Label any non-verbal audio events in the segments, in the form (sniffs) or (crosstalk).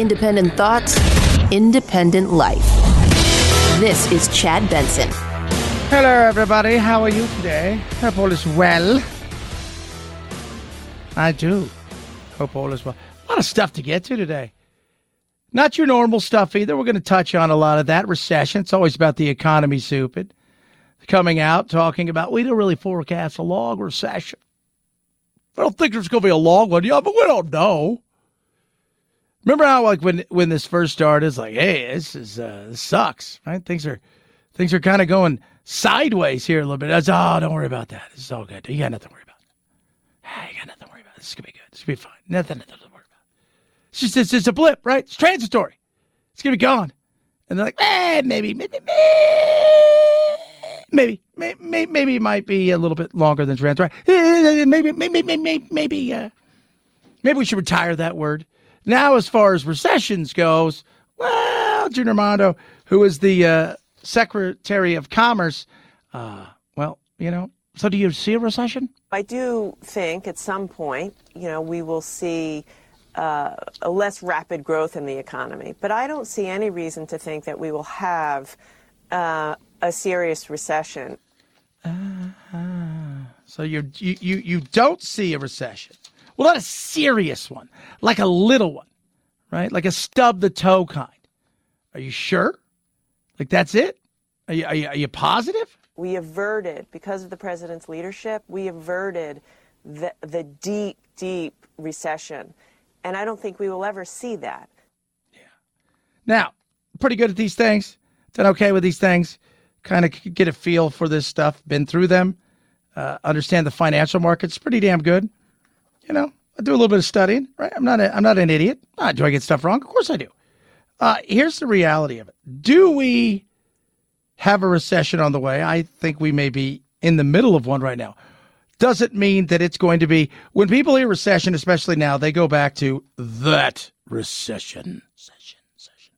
Independent thoughts, independent life. This is Chad Benson. Hello, everybody. How are you today? Hope all is well. I do. Hope all is well. A lot of stuff to get to today. Not your normal stuff either. We're going to touch on a lot of that. Recession. It's always about the economy, stupid. Coming out talking about we don't really forecast a long recession. I don't think there's going to be a long one. Yeah, but we don't know. Remember how like when when this first started, it's like, hey, this is uh, sucks, right? Things are things are kind of going sideways here a little bit. That's oh, don't worry about that. Is all good. You got nothing to worry about. Hey, you got nothing to worry about. This is gonna be good. This is gonna be fine. Nothing, nothing to worry about. It's just it's just a blip, right? It's transitory. It's gonna be gone. And they're like, eh, maybe, maybe, maybe, maybe, maybe, maybe it might be a little bit longer than transitory. Maybe, maybe, maybe, maybe, maybe, uh, maybe we should retire that word. Now, as far as recessions goes, well, Gina Raimondo, who is the uh, Secretary of Commerce, uh, well, you know, so do you see a recession? I do think at some point, you know, we will see uh, a less rapid growth in the economy. But I don't see any reason to think that we will have uh, a serious recession. Uh-huh. So you you you don't see a recession. Well, not a serious one, like a little one, right? Like a stub the toe kind. Are you sure? Like that's it? Are you, are you, are you positive? We averted, because of the president's leadership, we averted the, the deep, deep recession. And I don't think we will ever see that. Yeah. Now, pretty good at these things. Done okay with these things. Kind of get a feel for this stuff. Been through them. Uh, understand the financial markets. Pretty damn good you know, I do a little bit of studying, right? I'm not a, I'm not an idiot. Uh, do I get stuff wrong? Of course I do. Uh, here's the reality of it. Do we have a recession on the way? I think we may be in the middle of one right now. Doesn't mean that it's going to be when people hear recession, especially now, they go back to that recession. Recession, recession.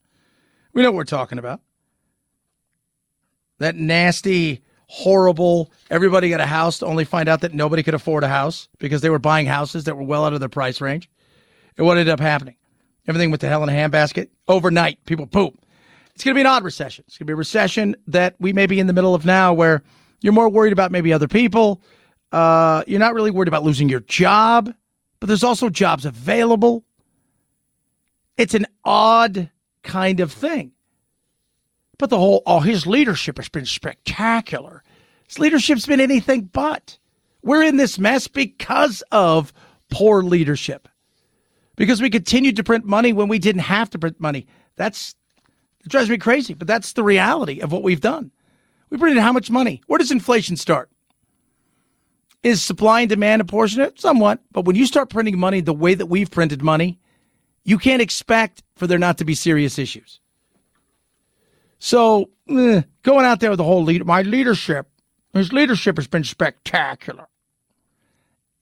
We know what we're talking about. That nasty horrible. Everybody got a house to only find out that nobody could afford a house because they were buying houses that were well out of their price range. And what ended up happening? Everything went to hell in a handbasket. Overnight, people poop. It's going to be an odd recession. It's going to be a recession that we may be in the middle of now where you're more worried about maybe other people. Uh, you're not really worried about losing your job, but there's also jobs available. It's an odd kind of thing. But the whole, oh, his leadership has been spectacular. His leadership's been anything but. We're in this mess because of poor leadership. Because we continued to print money when we didn't have to print money. That's it drives me crazy, but that's the reality of what we've done. We printed how much money? Where does inflation start? Is supply and demand apportionate? Somewhat. But when you start printing money the way that we've printed money, you can't expect for there not to be serious issues. So eh, going out there with the whole lead, my leadership, his leadership has been spectacular.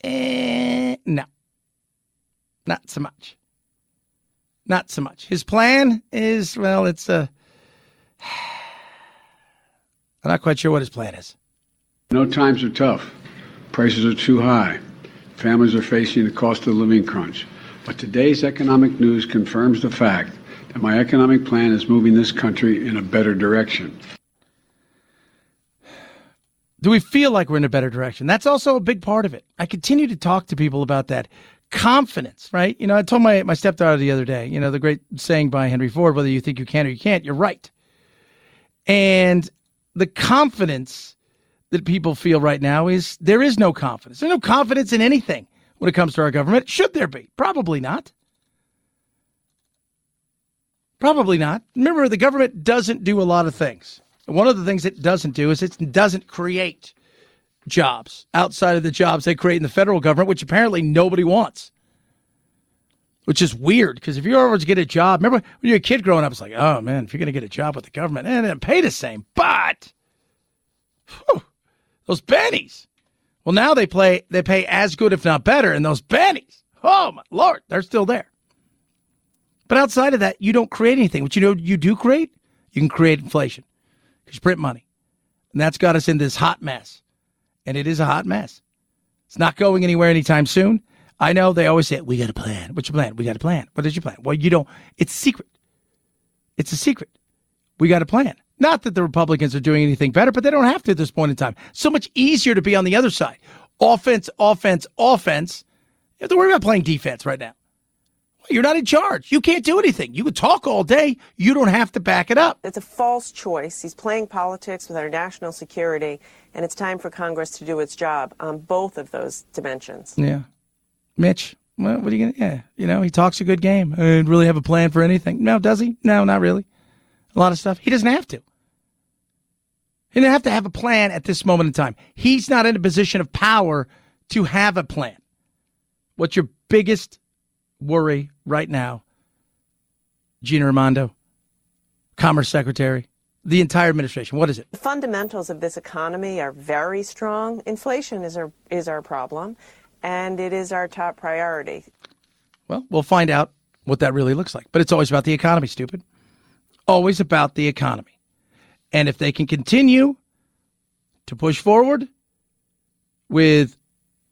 Eh, no, not so much. Not so much. His plan is well, it's a. Uh, (sighs) I'm not quite sure what his plan is. No times are tough. Prices are too high. Families are facing the cost of living crunch. But today's economic news confirms the fact my economic plan is moving this country in a better direction. Do we feel like we're in a better direction? That's also a big part of it. I continue to talk to people about that confidence, right? You know, I told my, my stepdaughter the other day, you know, the great saying by Henry Ford, whether you think you can or you can't, you're right. And the confidence that people feel right now is there is no confidence. There's no confidence in anything when it comes to our government. Should there be? Probably not. Probably not. Remember, the government doesn't do a lot of things. One of the things it doesn't do is it doesn't create jobs outside of the jobs they create in the federal government, which apparently nobody wants. Which is weird because if you ever to get a job, remember when you're a kid growing up, it's like, oh man, if you're going to get a job with the government, and eh, pay the same, but whew, those bennies. Well, now they play, they pay as good, if not better, and those bennies, oh my lord, they're still there. But outside of that, you don't create anything. What you know you do create? You can create inflation because you print money. And that's got us in this hot mess. And it is a hot mess. It's not going anywhere anytime soon. I know they always say, we got a plan. What's your plan? We got a plan. What is your plan? Well, you don't, it's secret. It's a secret. We got a plan. Not that the Republicans are doing anything better, but they don't have to at this point in time. So much easier to be on the other side. Offense, offense, offense. You have to worry about playing defense right now. You're not in charge. You can't do anything. You can talk all day. You don't have to back it up. It's a false choice. He's playing politics with our national security, and it's time for Congress to do its job on both of those dimensions. Yeah. Mitch, well, what are you going to, yeah, you know, he talks a good game. Uh, really have a plan for anything. No, does he? No, not really. A lot of stuff. He doesn't have to. He doesn't have to have a plan at this moment in time. He's not in a position of power to have a plan. What's your biggest worry right now, Gina Raimondo, Commerce Secretary, the entire administration? What is it? The fundamentals of this economy are very strong. Inflation is our is our problem, and it is our top priority. Well, we'll find out what that really looks like. But it's always about the economy, stupid. Always about the economy. And if they can continue to push forward with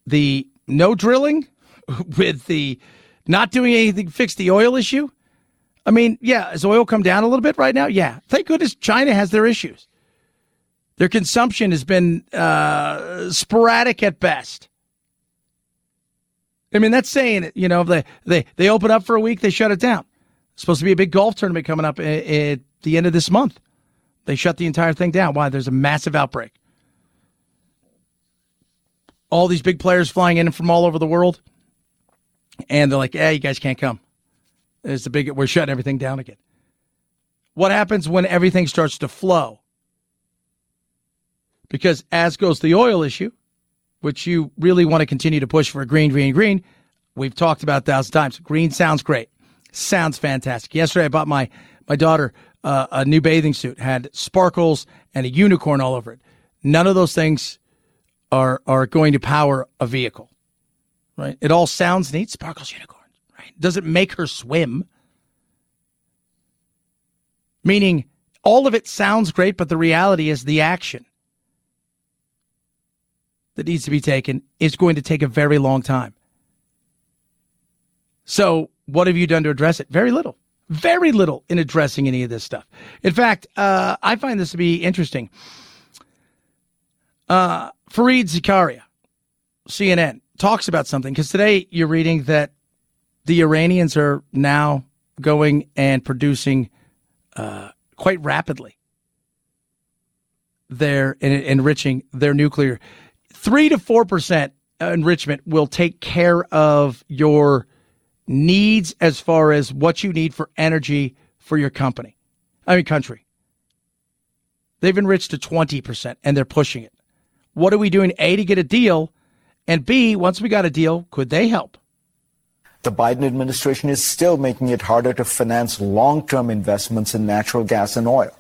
the no drilling, (laughs) with the not doing anything to fix the oil issue. I mean, yeah, has oil come down a little bit right now? Yeah. Thank goodness China has their issues. Their consumption has been uh, sporadic at best. I mean, that's saying it. You know, they they they open up for a week, they shut it down. It's supposed to be a big golf tournament coming up at the end of this month. They shut the entire thing down. Why? There's a massive outbreak. All these big players flying in from all over the world and they're like, "Yeah, you guys can't come. It's a big. We're shutting everything down again." What happens when everything starts to flow? Because as goes the oil issue, which you really want to continue to push for green, green, green. We've talked about a thousand times. Green sounds great, sounds fantastic. Yesterday, I bought my my daughter uh, a new bathing suit, had sparkles and a unicorn all over it. None of those things are are going to power a vehicle right? It all sounds neat. Sparkles unicorns, right? Doesn't make her swim. Meaning, all of it sounds great, but the reality is the action that needs to be taken is going to take a very long time. So, what have you done to address it? Very little. Very little in addressing any of this stuff. In fact, uh, I find this to be interesting. Uh, Fareed Zakaria, CNN, talks about something because today you're reading that the Iranians are now going and producing uh, quite rapidly. They're enriching their nuclear. Three to four percent enrichment will take care of your needs as far as what you need for energy for your company. I mean, country. They've enriched to 20% and they're pushing it. What are we doing? A, to get a deal and B, once we got a deal, could they help? The Biden administration is still making it harder to finance long term investments in natural gas and oil.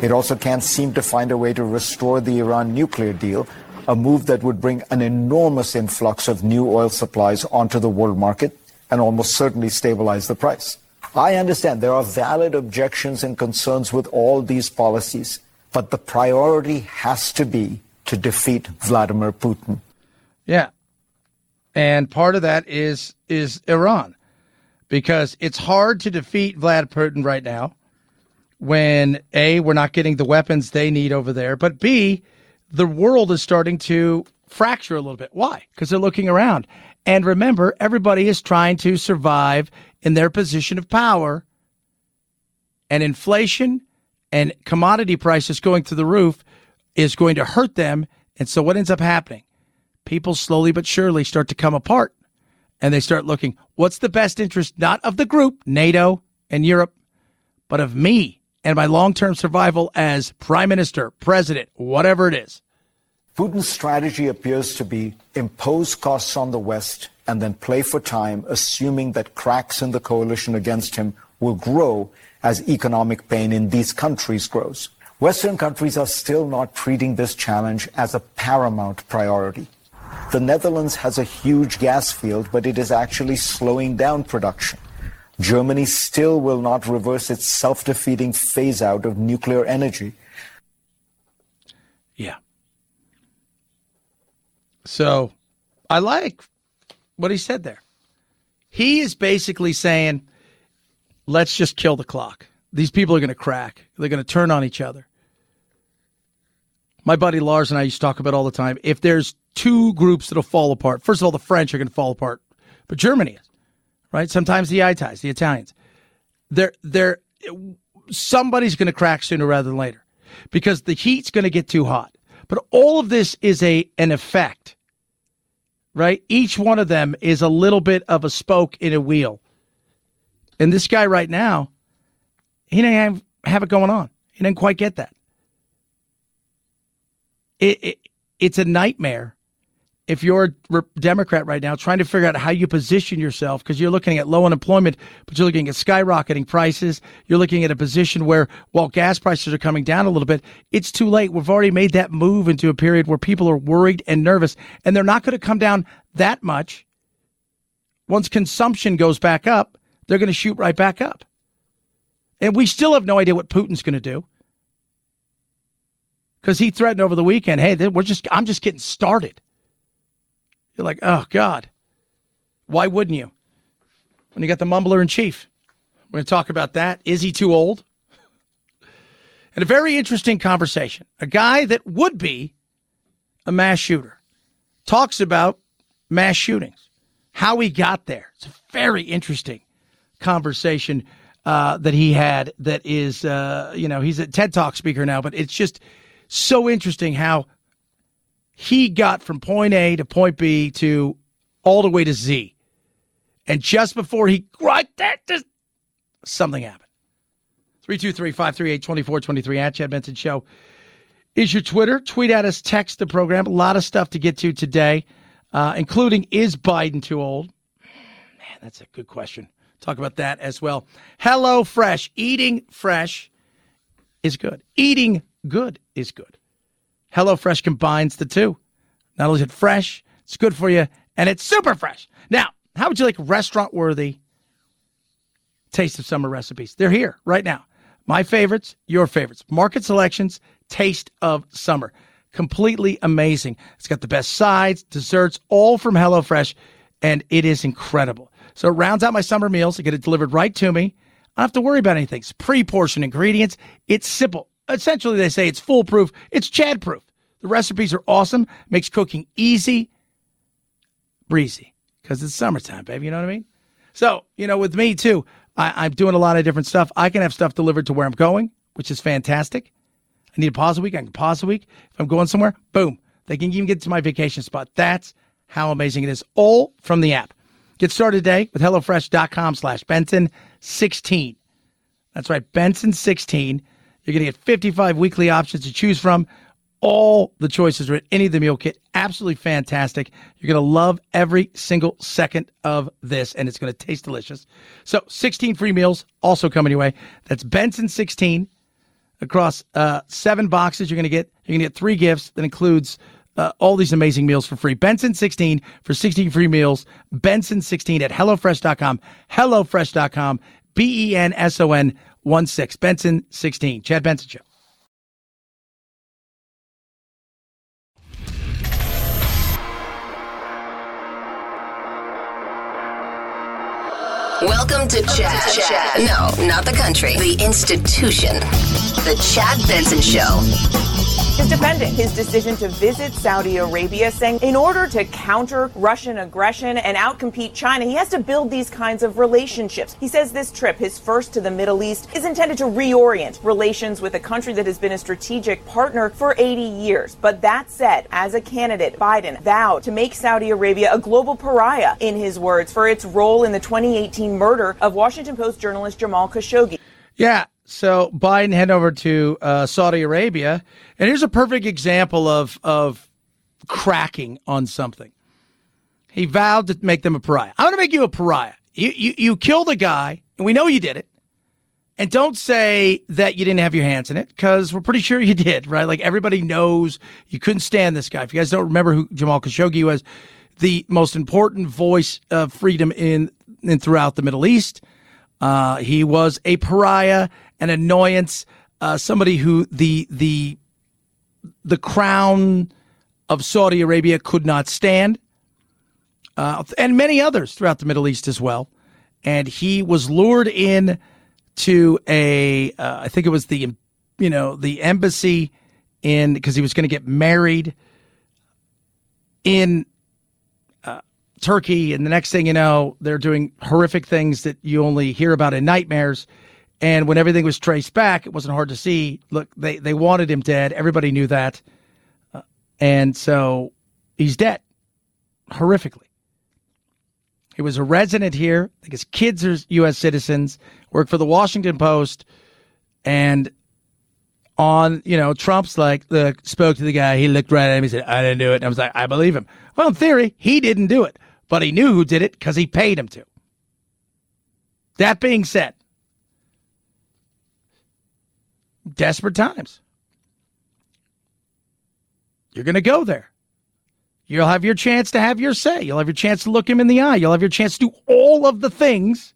It also can't seem to find a way to restore the Iran nuclear deal, a move that would bring an enormous influx of new oil supplies onto the world market and almost certainly stabilize the price. I understand there are valid objections and concerns with all these policies, but the priority has to be to defeat Vladimir Putin. Yeah. And part of that is is Iran. Because it's hard to defeat Vlad Putin right now when A, we're not getting the weapons they need over there, but B, the world is starting to fracture a little bit. Why? Because they're looking around. And remember, everybody is trying to survive in their position of power. And inflation and commodity prices going through the roof is going to hurt them. And so what ends up happening? People slowly but surely start to come apart and they start looking what's the best interest not of the group, NATO and Europe, but of me and my long term survival as prime minister, president, whatever it is. Putin's strategy appears to be impose costs on the West and then play for time, assuming that cracks in the coalition against him will grow as economic pain in these countries grows. Western countries are still not treating this challenge as a paramount priority. The Netherlands has a huge gas field, but it is actually slowing down production. Germany still will not reverse its self defeating phase out of nuclear energy. Yeah. So I like what he said there. He is basically saying, let's just kill the clock. These people are going to crack. They're going to turn on each other. My buddy Lars and I used to talk about all the time. If there's two groups that'll fall apart, first of all, the French are going to fall apart, but Germany is, right? Sometimes the Italians, the Italians. They're, they're, somebody's going to crack sooner rather than later because the heat's going to get too hot. But all of this is a an effect, right? Each one of them is a little bit of a spoke in a wheel. And this guy right now, he didn't have, have it going on. He didn't quite get that. It, it it's a nightmare if you're a Democrat right now trying to figure out how you position yourself because you're looking at low unemployment, but you're looking at skyrocketing prices. You're looking at a position where while gas prices are coming down a little bit, it's too late. We've already made that move into a period where people are worried and nervous, and they're not going to come down that much. Once consumption goes back up, they're going to shoot right back up. And we still have no idea what Putin's going to do. Because he threatened over the weekend, hey, we're just I'm just getting started. You're like, oh God. Why wouldn't you? When you got the mumbler in chief. We're going to talk about that. Is he too old? (laughs) And a very interesting conversation. A guy that would be a mass shooter talks about mass shootings, how he got there. It's a very interesting conversation uh, that he had. That is, uh, you know, he's a TED Talk speaker now, but it's just so interesting how he got from point A to point B to all the way to Z. And just before he, right there, just, something happened. 323 538 2423 at Chad Benson Show is your Twitter. Tweet at us, text the program. A lot of stuff to get to today, uh, including is Biden too old? Man, that's a good question. Talk about that as well. Hello Fresh. Eating fresh is good. Eating good is good. HelloFresh combines the two. Not only is it fresh, it's good for you, and it's super fresh. Now, how would you like restaurant worthy taste of summer recipes? They're here right now. My favorites, your favorites. Market selections, taste of summer. Completely amazing. It's got the best sides, desserts, all from HelloFresh, and it is incredible. So it rounds out my summer meals. I get it delivered right to me. I don't have to worry about anything. It's pre-portioned ingredients. It's simple essentially they say it's foolproof. It's Chad proof. The recipes are awesome. Makes cooking easy, breezy because it's summertime, baby. You know what I mean? So, you know, with me too, I, am doing a lot of different stuff. I can have stuff delivered to where I'm going, which is fantastic. I need a pause a week. I can pause a week. If I'm going somewhere, boom. They can even get to my vacation spot. That's how amazing it is. All from the app. Get started today with HelloFresh.com slash Benson16. That's right, Benson16. You're going to get 55 weekly options to choose from. All the choices are in any of the meal kit. Absolutely fantastic. You're going to love every single second of this, and it's going to taste delicious. So, 16 free meals also coming your way. That's Benson 16 across uh, seven boxes. You're going to get you're going to get three gifts that includes uh, all these amazing meals for free. Benson 16 for 16 free meals. Benson 16 at HelloFresh.com. HelloFresh.com. B E N S O N 1 6. Benson 16. Chad Benson Show. Welcome to Chad. Chad. No, not the country. The institution. The Chad Benson Show is his decision to visit Saudi Arabia, saying in order to counter Russian aggression and outcompete China, he has to build these kinds of relationships. He says this trip, his first to the Middle East, is intended to reorient relations with a country that has been a strategic partner for 80 years. But that said, as a candidate, Biden vowed to make Saudi Arabia a global pariah, in his words, for its role in the 2018 murder of Washington Post journalist Jamal Khashoggi. Yeah, so Biden head over to uh, Saudi Arabia, and here's a perfect example of of cracking on something. He vowed to make them a pariah. I'm going to make you a pariah. You, you you killed a guy, and we know you did it. And don't say that you didn't have your hands in it, because we're pretty sure you did, right? Like everybody knows you couldn't stand this guy. If you guys don't remember who Jamal Khashoggi was, the most important voice of freedom in, in throughout the Middle East. Uh, he was a pariah an annoyance, uh, somebody who the the the crown of Saudi Arabia could not stand. uh, and many others throughout the Middle East as well. And he was lured in to a, uh, I think it was the, you know, the embassy in because he was going to get married in uh, Turkey, and the next thing you know, they're doing horrific things that you only hear about in nightmares. And when everything was traced back, it wasn't hard to see. Look, they they wanted him dead. Everybody knew that, uh, and so he's dead, horrifically. He was a resident here. I think his kids are U.S. citizens. Worked for the Washington Post, and on, you know, Trump's like, look, spoke to the guy. He looked right at him. He said, I didn't do it. And I was like, I believe him. Well, in theory, he didn't do it, but he knew who did it because he paid him to. That being said, desperate times. You're going to go there. You'll have your chance to have your say. You'll have your chance to look him in the eye. You'll have your chance to do all of the things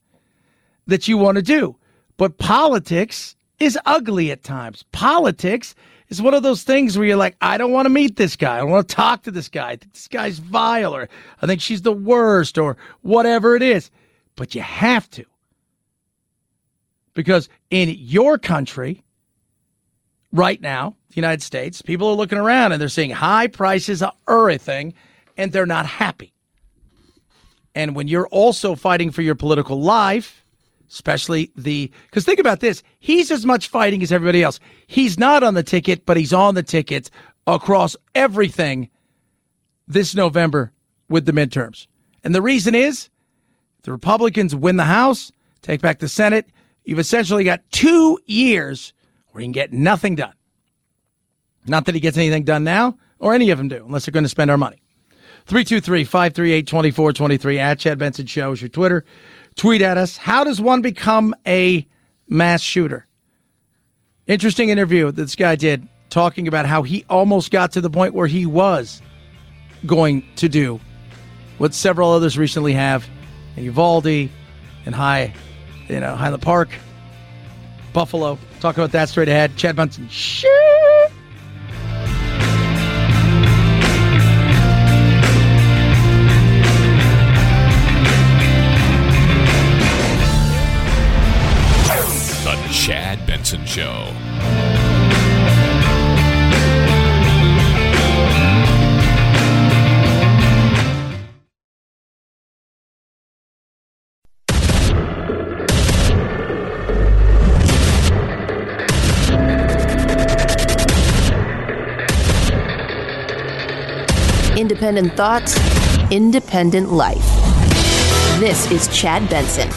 that you want to do. But politics is ugly at times. Politics is one of those things where you're like, I don't want to meet this guy. I don't want to talk to this guy. I think this guy's vile, or I think she's the worst, or whatever it is. But you have to. Because in your country, right now, the United States, people are looking around and they're seeing high prices of everything, and they're not happy. And when you're also fighting for your political life, especially the because think about this he's as much fighting as everybody else. He's not on the ticket but he's on the ticket across everything this november with the midterms. And the reason is the republicans win the house take back the senate. You've essentially got two years where you can get nothing done not that he gets anything done now or any of them do unless they're going to spend our money 323-538-2423 at chad benson show is your twitter tweet at us. How does one become a mass shooter? Interesting interview that this guy did talking about how he almost got to the point where he was going to do what several others recently have in Uvalde and High, you know, Highland Park, Buffalo. Talk about that straight ahead. Chad Benson. Shit. Benson Show. Independent thoughts, independent life. This is Chad Benson.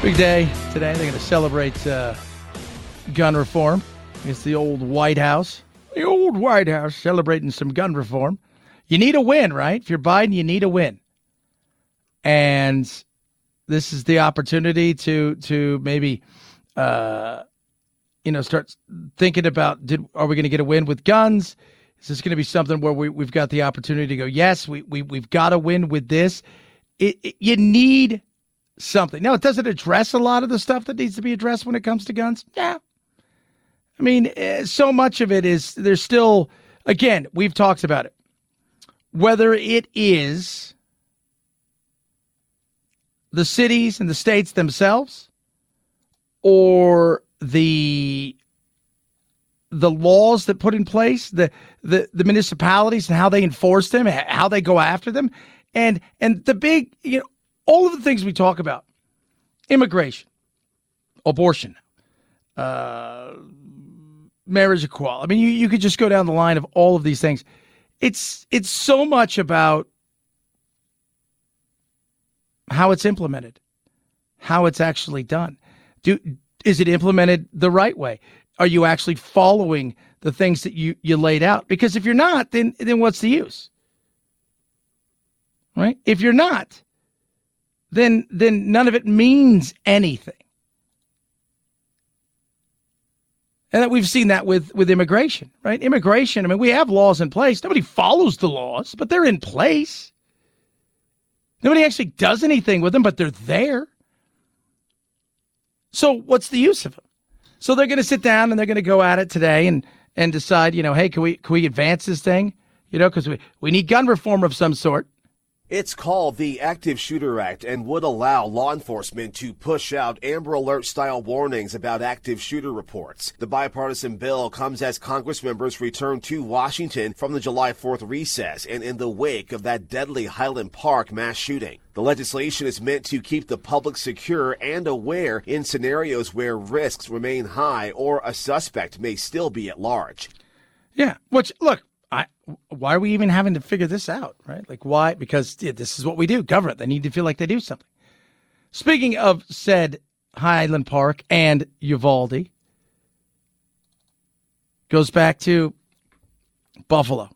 Big day today. They're going to celebrate uh, gun reform. It's the old White House. The old White House celebrating some gun reform. You need a win, right? If you're Biden, you need a win. And this is the opportunity to to maybe uh you know start thinking about did are we going to get a win with guns? Is this going to be something where we, we've got the opportunity to go, yes, we, we, we've got to win with this? It, it, you need something. Now, it doesn't address a lot of the stuff that needs to be addressed when it comes to guns. Yeah, I mean, eh, so much of it is there's still, again, we've talked about it. Whether it is the cities and the states themselves or the the laws that put in place, the, the the municipalities and how they enforce them, how they go after them, and and the big, you know, all of the things we talk about, immigration, abortion, uh, marriage equality. I mean, you, you could just go down the line of all of these things. It's it's so much about how it's implemented, how it's actually done. Do is it implemented the right way? Are you actually following the things that you you laid out? Because if you're not, then then what's the use? Right? If you're not, then then none of it means anything. And that we've seen that with with immigration, right? Immigration, I mean, we have laws in place. Nobody follows the laws, but they're in place. Nobody actually does anything with them, but they're there. So what's the use of them? So they're going to sit down and they're going to go at it today and and decide, you know, hey, can we can we advance this thing? You know, because we, we need gun reform of some sort. It's called the Active Shooter Act and would allow law enforcement to push out Amber Alert style warnings about active shooter reports. The bipartisan bill comes as Congress members return to Washington from the July 4th recess and in the wake of that deadly Highland Park mass shooting. The legislation is meant to keep the public secure and aware in scenarios where risks remain high or a suspect may still be at large. Yeah, which look, I, why are we even having to figure this out, right? Like, why? Because yeah, this is what we do. Government, they need to feel like they do something. Speaking of said Highland Park and Uvalde, goes back to Buffalo.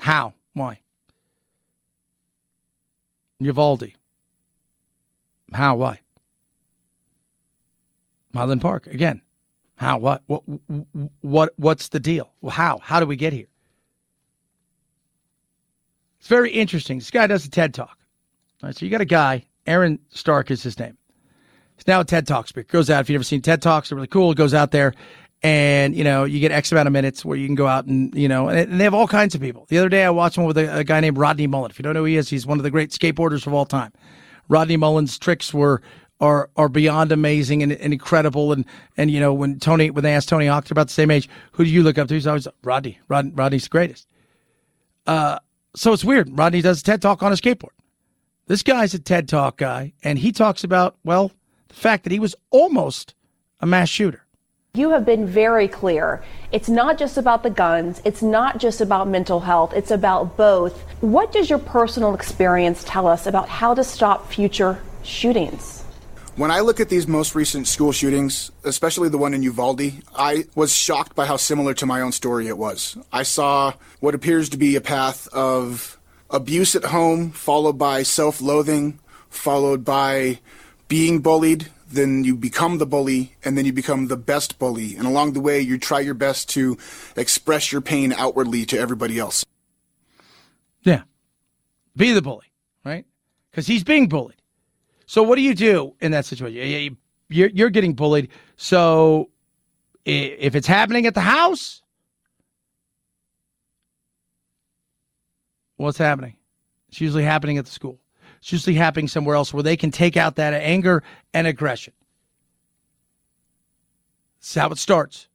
How? Why? Uvalde. How? Why? Highland Park again. How? What? What? What? What's the deal? How? How do we get here? It's very interesting. This guy does a TED talk. All right, so you got a guy, Aaron Stark is his name. He's now a TED Talk speaker. Goes out. If you've never seen TED Talks, they're really cool. It goes out there, and you know you get X amount of minutes where you can go out and you know, and, and they have all kinds of people. The other day I watched one with a, a guy named Rodney Mullen. If you don't know who he is, he's one of the great skateboarders of all time. Rodney Mullen's tricks were are are beyond amazing and, and, incredible. And and you know when Tony when they asked Tony Hawk, about the same age, who do you look up to? He's always Rodney. Rod, Rodney's the greatest. Uh, so it's weird. Rodney does a TED talk on a skateboard. This guy's a TED talk guy, and he talks about well the fact that he was almost a mass shooter. You have been very clear. It's not just about the guns. It's not just about mental health. It's about both. What does your personal experience tell us about how to stop future shootings? When I look at these most recent school shootings, especially the one in Uvalde, I was shocked by how similar to my own story it was. I saw what appears to be a path of abuse at home, followed by self loathing, followed by being bullied. Then you become the bully, and then you become the best bully. And along the way, you try your best to express your pain outwardly to everybody else. Yeah. Be the bully, right? Because he's being bullied. So what do you do in that situation? You're, you're getting bullied. So if it's happening at the house, what's happening? It's usually happening at the school. It's usually happening somewhere else where they can take out that anger and aggression. That's how it starts.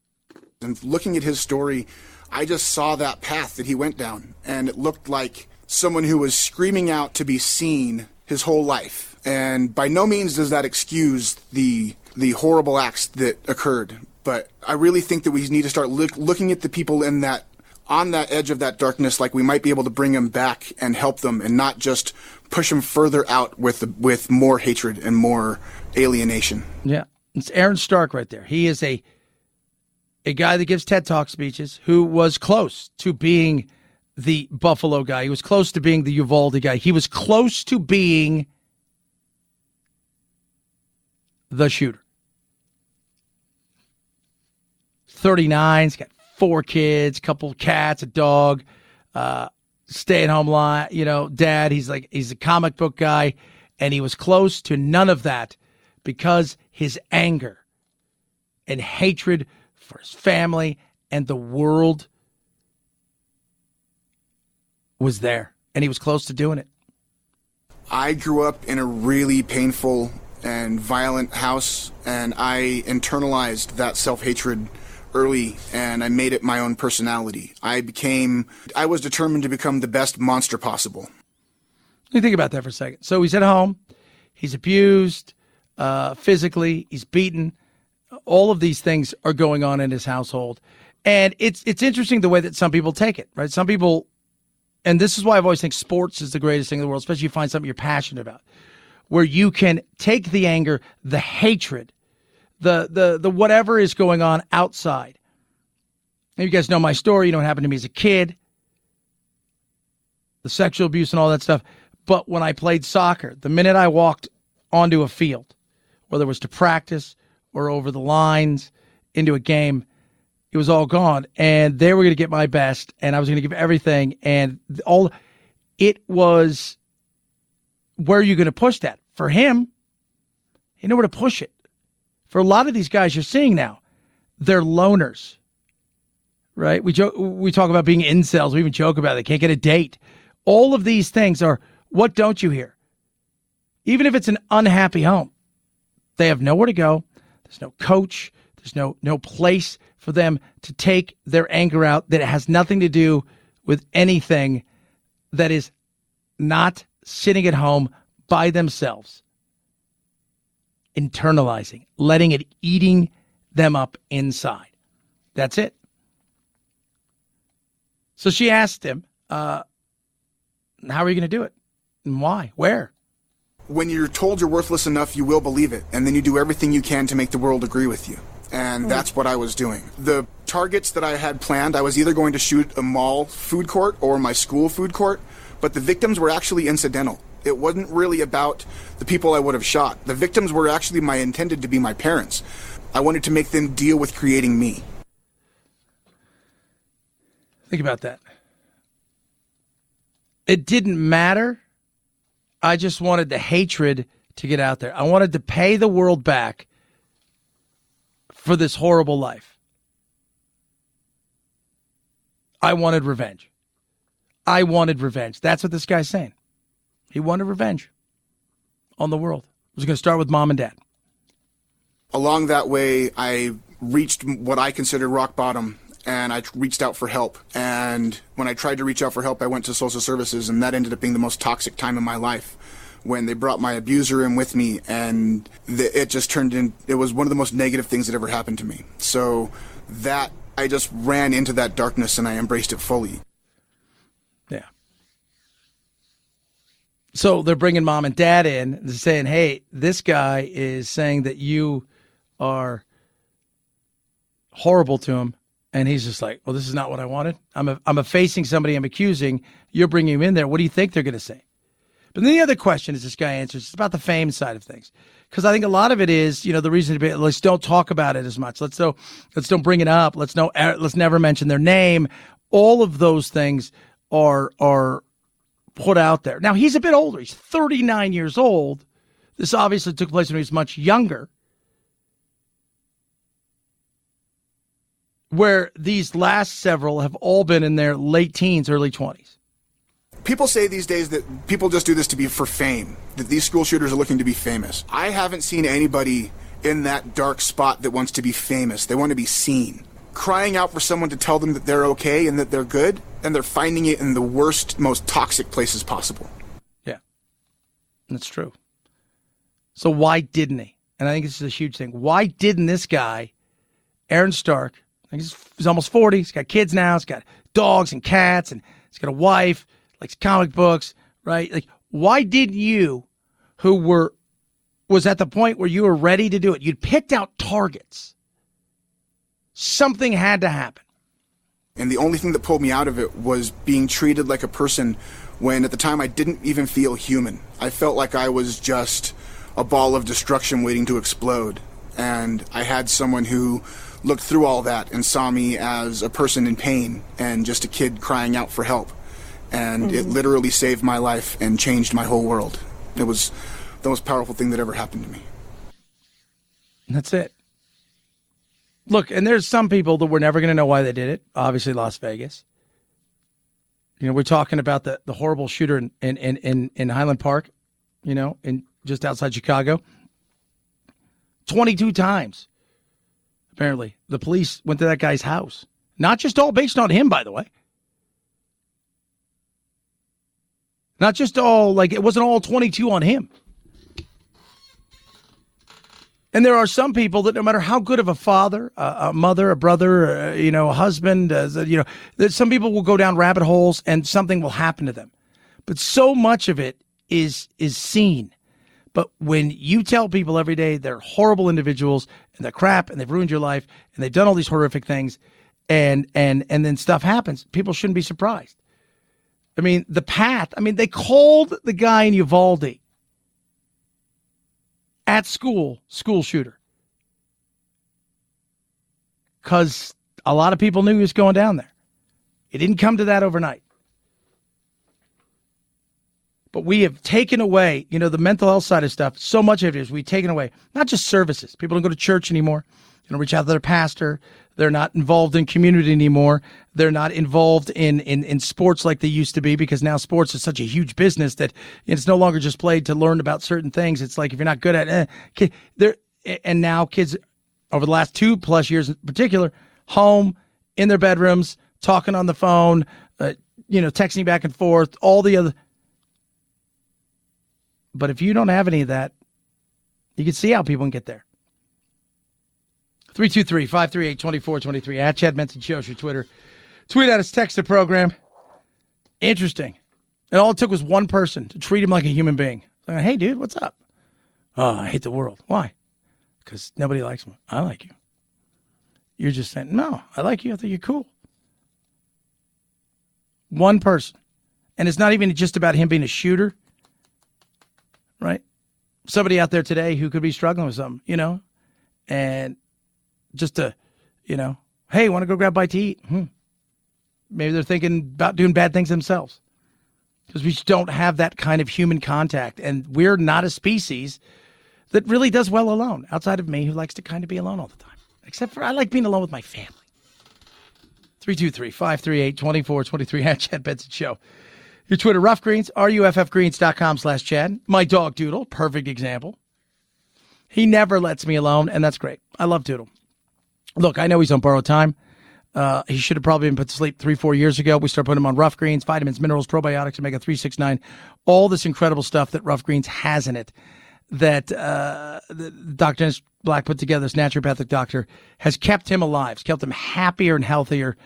And looking at his story, I just saw that path that he went down, and it looked like someone who was screaming out to be seen his whole life and by no means does that excuse the the horrible acts that occurred. But I really think that we need to start look, looking at the people in that on that edge of that darkness, like we might be able to bring them back and help them, and not just push them further out with the, with more hatred and more alienation. Yeah, it's Aaron Stark right there. He is a a guy that gives TED Talk speeches who was close to being the Buffalo guy. He was close to being the Uvalde guy. He was close to being the shooter. 39, he's got four kids, a couple cats, a dog, uh, stay at home line, you know, dad. He's like, he's a comic book guy. And he was close to none of that because his anger and hatred for his family and the world was there. And he was close to doing it. I grew up in a really painful and violent house, and I internalized that self hatred early and I made it my own personality. I became, I was determined to become the best monster possible. Let me think about that for a second. So he's at home, he's abused uh, physically, he's beaten. All of these things are going on in his household. And it's it's interesting the way that some people take it, right? Some people, and this is why I've always think sports is the greatest thing in the world, especially if you find something you're passionate about where you can take the anger, the hatred, the the the whatever is going on outside. And you guys know my story. You know what happened to me as a kid, the sexual abuse and all that stuff. But when I played soccer, the minute I walked onto a field, whether it was to practice or over the lines into a game, it was all gone. And they were going to get my best, and I was going to give everything. And all it was. Where are you going to push that? For him, he knew where to push it. For a lot of these guys you're seeing now, they're loners. Right? We joke we talk about being incels. We even joke about it. They can't get a date. All of these things are What don't you hear? Even if it's an unhappy home, they have nowhere to go. There's no coach. There's no no place for them to take their anger out that has nothing to do with anything that is not sitting at home by themselves, internalizing, letting it eating them up inside. That's it. So she asked him, uh, How are you going to do it? And why? Where? When you're told you're worthless enough, you will believe it, and then you do everything you can to make the world agree with you. And that's what I was doing. The targets that I had planned, I was either going to shoot a mall food court or my school food court, but the victims were actually incidental. It wasn't really about the people I would have shot. The victims were actually my intended to be my parents. I wanted to make them deal with creating me. Think about that. It didn't matter. I just wanted the hatred to get out there. I wanted to pay the world back for this horrible life. I wanted revenge. I wanted revenge. That's what this guy's saying. He wanted revenge on the world. It was going to start with mom and dad. Along that way, I reached what I considered rock bottom and I reached out for help. And when I tried to reach out for help, I went to social services, and that ended up being the most toxic time in my life when they brought my abuser in with me, and the, it just turned in. It was one of the most negative things that ever happened to me. So that I just ran into that darkness and I embraced it fully. So they're bringing mom and dad in, and saying, "Hey, this guy is saying that you are horrible to him." And he's just like, well, this is not what I wanted. I'm a, I'm effacing somebody I'm accusing. You're bringing him in there. What do you think they're going to say? But then the other question is this guy answers, it's about the fame side of things. Because I think a lot of it is, you know, the reason to be, let's don't talk about it as much. Let's don't, let's don't bring it up. Let's no, er, let's never mention their name. All of those things are, are put out there. Now he's a bit older. He's 39 years old. This obviously took place when he was much younger. where these last several have all been in their late teens, early 20s. People say these days that people just do this to be for fame, that these school shooters are looking to be famous. I haven't seen anybody in that dark spot that wants to be famous. They want to be seen. Crying out for someone to tell them that they're okay and that they're good, and they're finding it in the worst, most toxic places possible. Yeah, that's true. So why didn't he? And I think this is a huge thing. Why didn't this guy, Aaron Stark, He's, he's almost 40. He's got kids now. He's got dogs and cats, and he's got a wife, likes comic books, right? Like, why didn't you, who were, was at the point where you were ready to do it, you'd picked out targets. Something had to happen. And the only thing that pulled me out of it was being treated like a person when at the time I didn't even feel human. I felt like I was just a ball of destruction waiting to explode. And I had someone who looked through all that and saw me as a person in pain and just a kid crying out for help. And mm-hmm. it literally saved my life and changed my whole world. It was the most powerful thing that ever happened to me. That's it. Look, and there's some people that we're never going to know why they did it. Obviously, Las Vegas. You know, we're talking about the, the horrible shooter in, in, in, in Highland Park, you know, in just outside Chicago. 22 times apparently. The police went to that guy's house. Not just all based on him, by the way. Not just all, like, it wasn't all 22 on him. And there are some people that no matter how good of a father, a, mother, a brother, uh, you know, a husband, uh, you know, that some people will go down rabbit holes and something will happen to them. But so much of it is is seen. But when you tell people every day they're horrible individuals and they're crap and they've ruined your life and they've done all these horrific things and and and then stuff happens, people shouldn't be surprised. I mean, the path, I mean, they called the guy in Uvalde at school, school shooter. Because a lot of people knew he was going down there. It didn't come to that overnight. But we have taken away, you know, the mental health side of stuff. So much of it is we've taken away not just services. People don't go to church anymore. You know, reach out to their pastor. They're not involved in community anymore. They're not involved in, in, in sports like they used to be because now sports is such a huge business that it's no longer just played to learn about certain things. It's like if you're not good at eh, there, and now kids over the last two plus years in particular, home in their bedrooms, talking on the phone, uh, you know, texting back and forth, all the other. But if you don't have any of that, you can see how people can get there. 323 538 2423 at Chad Benson Shows your Twitter. Tweet at us, text the program. Interesting. And all it took was one person to treat him like a human being. Like, hey, dude, what's up? Oh, I hate the world. Why? Because nobody likes me. I like you. You're just saying, no, I like you. I think you're cool. One person. And it's not even just about him being a shooter, right? Somebody out there today who could be struggling with something, you know, and just to, you know, hey, want to go grab a bite to eat? Hmm. Maybe they're thinking about doing bad things themselves because we just don't have that kind of human contact. And we're not a species that really does well alone, outside of me, who likes to kind of be alone all the time. Except for I like being alone with my family. 323 538 2423 (laughs) at Chad Benson Show. Your Twitter, Ruff Greens, ruffgreens.com slash Chad. My dog Doodle, perfect example. He never lets me alone, and that's great. I love Doodle. Look, I know he's on borrowed time. Uh, he should have probably been put to sleep three, four years ago. We started putting him on Ruff Greens, vitamins, minerals, probiotics, omega 369, all this incredible stuff that Ruff Greens has in it that uh, Dr. Dennis Black put together, this naturopathic doctor, has kept him alive, has kept him happier and healthier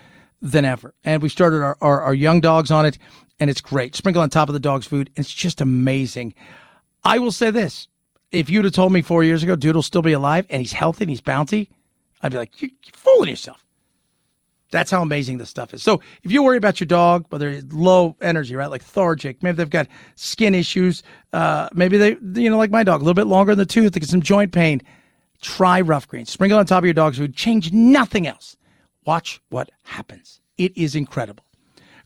than ever. And we started our, our, our young dogs on it, and it's great. Sprinkle on top of the dog's food. It's just amazing. I will say this. If you'd have told me four years ago, dude will still be alive and he's healthy and he's bouncy, I'd be like, you're, fooling yourself. That's how amazing this stuff is. So if you worry about your dog, whether it's low energy, right, like lethargic, maybe they've got skin issues, uh, maybe they, you know, like my dog, a little bit longer in the tooth, they get some joint pain. Try Ruff Greens. Sprinkle on top of your dog's food. Change nothing else. Watch what happens. It is incredible.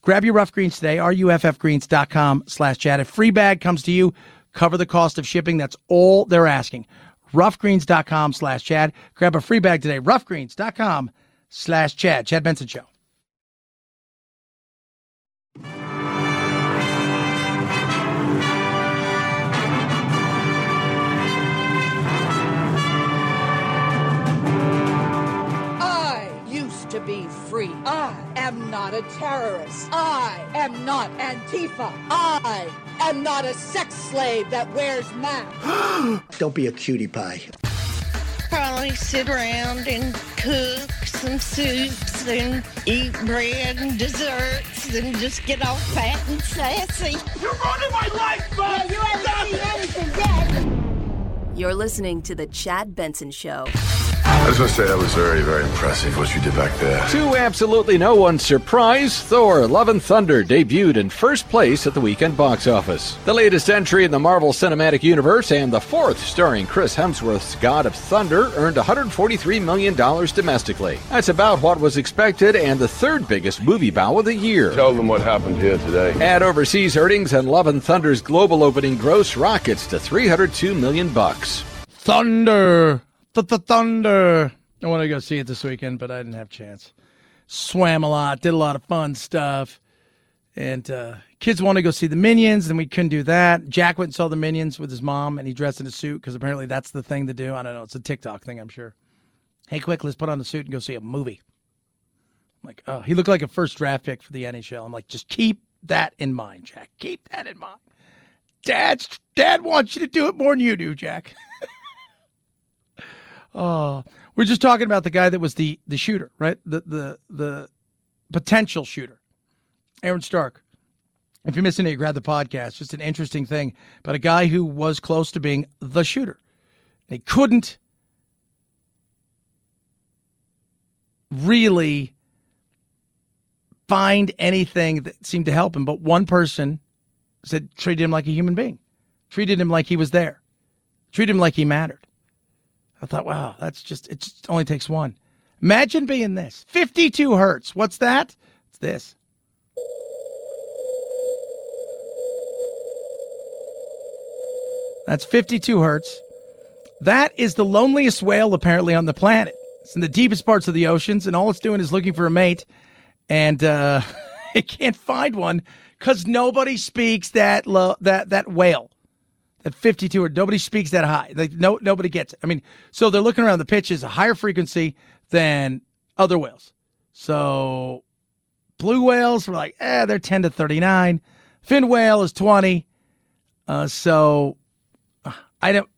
Grab your Ruff Greens today, ruffgreens.com slash Chad. A free bag comes to you. Cover the cost of shipping. That's all they're asking. Ruffgreens.com slash Chad. Grab a free bag today. ruffgreens.com slash Chad. Chad Benson Show. Not a terrorist. I am not Antifa. I am not a sex slave that wears masks. (gasps) Don't be a cutie pie. Probably sit around and cook some soups and eat bread and desserts and just get all fat and sassy. You're running my life, bud! Yeah, you haven't seen anything yet. You're listening to The Chad Benson Show. I just want to say that was very, very impressive what you did back there. To absolutely no one's surprise, Thor Love and Thunder debuted in first place at the weekend box office. The latest entry in the Marvel Cinematic Universe and the fourth starring Chris Hemsworth's God of Thunder earned $143 million domestically. That's about what was expected and the third biggest movie bow of the year. Tell them what happened here today. Add overseas earnings and Love and Thunder's global opening gross rockets to 302 million bucks. Thunder. The, the Thunder. I want to go see it this weekend, but I didn't have a chance. Swam a lot, did a lot of fun stuff. And uh, kids want to go see the Minions, and we couldn't do that. Jack went and saw the Minions with his mom, and he dressed in a suit because apparently that's the thing to do. I don't know. It's a TikTok thing, I'm sure. Hey, quick, let's put on the suit and go see a movie. I'm like, oh, he looked like a first draft pick for the NHL. I'm like, just keep that in mind, Jack. Keep that in mind. Dad's dad wants you to do it more than you do, Jack. (laughs) oh, we're just talking about the guy that was the the shooter, right? The the the potential shooter, Aaron Stark. If you're missing it, grab the podcast. Just an interesting thing about a guy who was close to being the shooter. He couldn't really find anything that seemed to help him, but one person said treated him like a human being, treated him like he was there, treated him like he mattered. I thought, wow, that's just it just only takes one. Imagine being this 52 hertz. What's that? It's this. That's 52 hertz. That is the loneliest whale apparently on the planet. It's in the deepest parts of the oceans, and all it's doing is looking for a mate, and uh, (laughs) it can't find one because nobody speaks that low, that that whale, that 52 or nobody speaks that high. Like no nobody gets it. I mean, so they're looking around. The pitch is a higher frequency than other whales. So blue whales were like, eh, they're 10 to 39. Fin whale is 20. Uh, so uh, I don't.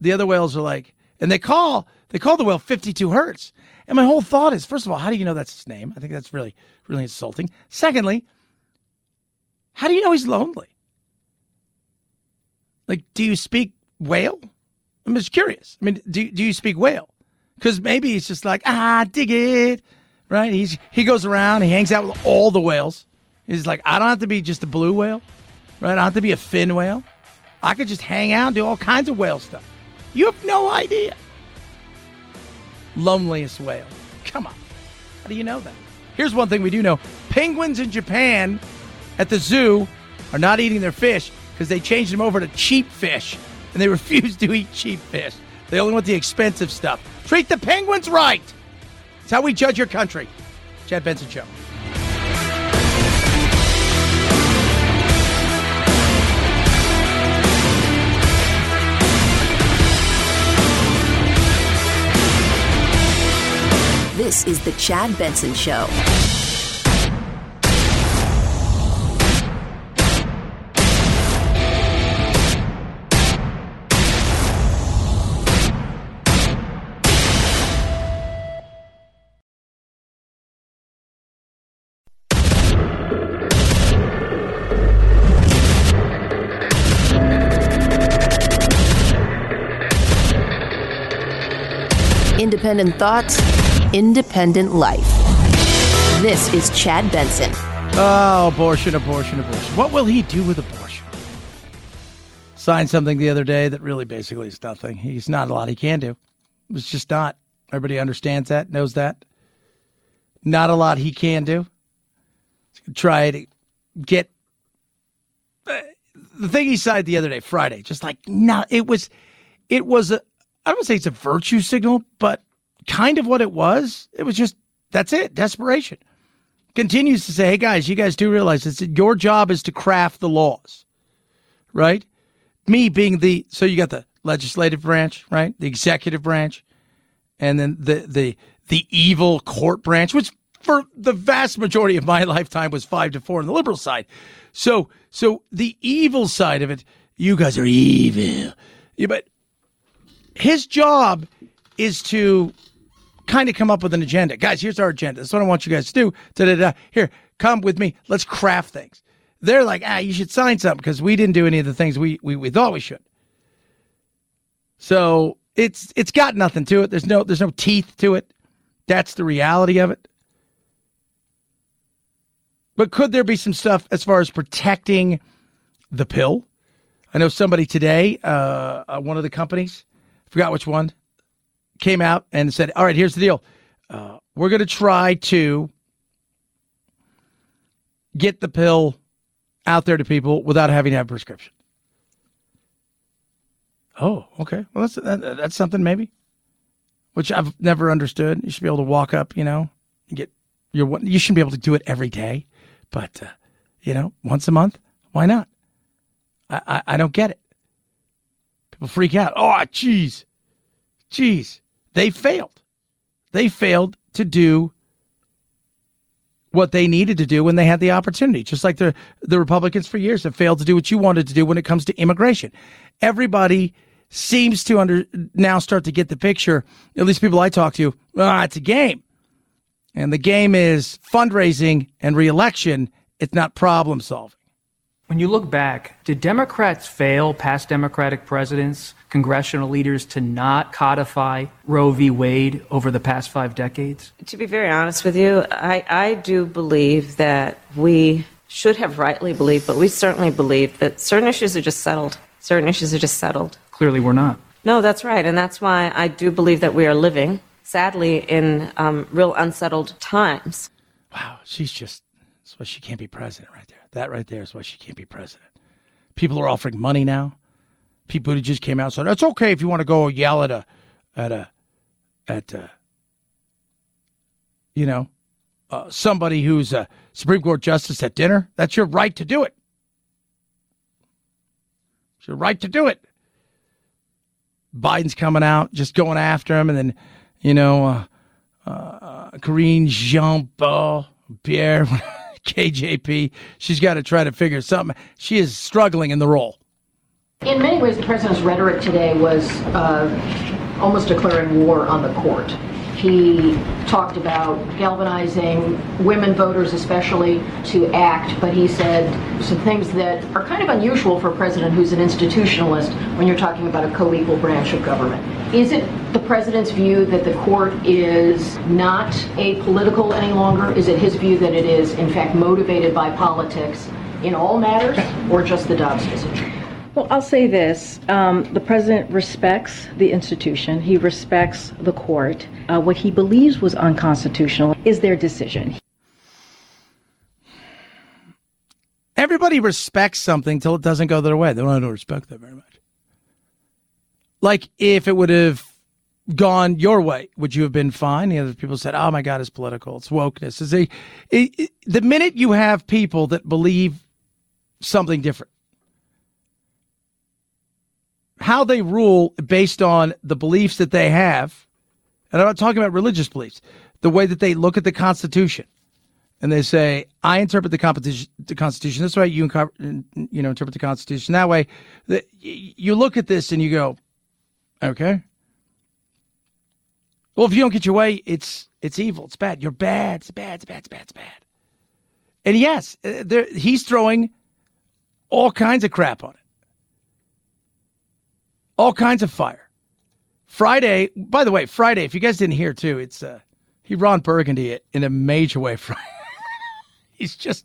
The other whales are like, and they call they call the whale 52 hertz. And my whole thought is, first of all, how do you know that's his name? I think that's really really insulting. Secondly, how do you know he's lonely? Like, do you speak whale? I'm just curious. I mean, do do you speak whale? Because maybe he's just like, ah, dig it, right? He's he goes around, he hangs out with all the whales. He's like, I don't have to be just a blue whale, right? I don't have to be a fin whale. I could just hang out and do all kinds of whale stuff. You have no idea. Loneliest whale. Come on. How do you know that? Here's one thing we do know penguins in Japan at the zoo are not eating their fish because they changed them over to cheap fish and they (laughs) refuse to eat cheap fish. They only want the expensive stuff. Treat the penguins right. It's how we judge your country. Chad Benson Show. This is The Chad Benson Show. Independent thoughts, independent life. This is Chad Benson. Oh, abortion, abortion, abortion. What will he do with abortion? Signed something the other day that really basically is nothing. He's not a lot he can do. It's just not. Everybody understands that, knows that. Not a lot he can do. Try to get uh, the thing he signed the other day, Friday. Just like no, it was, it was a. I don't want to say it's a virtue signal, but kind of what it was. It was just that's it, desperation. Continues to say, "Hey guys, you guys do realize it's your job is to craft the laws, right? Me being the so you got the legislative branch, right? The executive branch, and then the the the evil court branch, which for the vast majority of my (laughs) lifetime was five to four on the liberal side. So so the evil side of it, you guys are evil. Yeah, but his job is to kind of come up with an agenda. Guys, here's our agenda. That's what I want you guys to do. Da-da-da. Here, come with me. Let's craft things. They're like, ah, you should sign something because we didn't do any of the things we, we, we thought we should. So it's it's got nothing to it. There's no there's no teeth to it. That's the reality of it. But could there be some stuff as far as protecting the pill? I know somebody today, uh, uh, one of the companies, forgot which one, came out and said, "All right, here's the deal. Uh, we're going to try to get the pill out there to people without having to have a prescription." Oh, okay. Well, that's that, that's something maybe, which I've never understood. You should be able to walk up, you know, and get your. You shouldn't be able to do it every day, but uh, you know, once a month, why not? I, I, I don't get it. People freak out. Oh, jeez, jeez. They failed. They failed to do what they needed to do when they had the opportunity. Just like the the Republicans for years have failed to do what you wanted to do when it comes to immigration. Everybody seems to under now start to get the picture. At least people I talk to, ah, it's a game, and the game is fundraising and reelection. It's not problem solving. When you look back, did Democrats fail past Democratic presidents, congressional leaders to not codify Roe v. Wade over the past five decades? To be very honest with you, I, I do believe that we should have rightly believed, but we certainly believe that certain issues are just settled. Certain issues are just settled. Clearly, we're not. No, that's right. And that's why I do believe that we are living, sadly, in um, real unsettled times. Wow, she's just, that's why she can't be president right there. That right there is why she can't be president. People are offering money now. Pete Buttigieg came out said, it's okay if you want to go yell at a, at a, at a, you know, uh, somebody who's a Supreme Court justice at dinner. That's your right to do it. It's your right to do it. Biden's coming out, just going after him, and then, you know, uh, uh, Karine Jean Paul Pierre, KJP. She's got to try to figure something. She is struggling in the role. In many ways, the president's rhetoric today was uh, almost declaring war on the court. He talked about galvanizing women voters, especially, to act, but he said some things that are kind of unusual for a president who's an institutionalist when you're talking about a co equal branch of government. Is it the president's view that the court is not apolitical any longer? Is it his view that it is, in fact, motivated by politics in all matters, or just the Dobbs decision? Well, I'll say this. Um, the president respects the institution, he respects the court. Uh, what he believes was unconstitutional is their decision. Everybody respects something till it doesn't go their way. They don't respect that very much. Like if it would have gone your way, would you have been fine? The other people said, "Oh my God, it's political. It's wokeness." Is the minute you have people that believe something different, how they rule based on the beliefs that they have, and I'm not talking about religious beliefs, the way that they look at the Constitution, and they say, "I interpret the Constitution, the Constitution this way. You you know interpret the Constitution that way." You look at this and you go, "Okay." Well, if you don't get your way, it's it's evil. It's bad. You're bad. It's bad. It's bad. It's bad. It's bad. And yes, uh, there, he's throwing all kinds of crap on it all kinds of fire. Friday, by the way, Friday, if you guys didn't hear too, it's uh, he Ron Burgundy in a major way. (laughs) He's just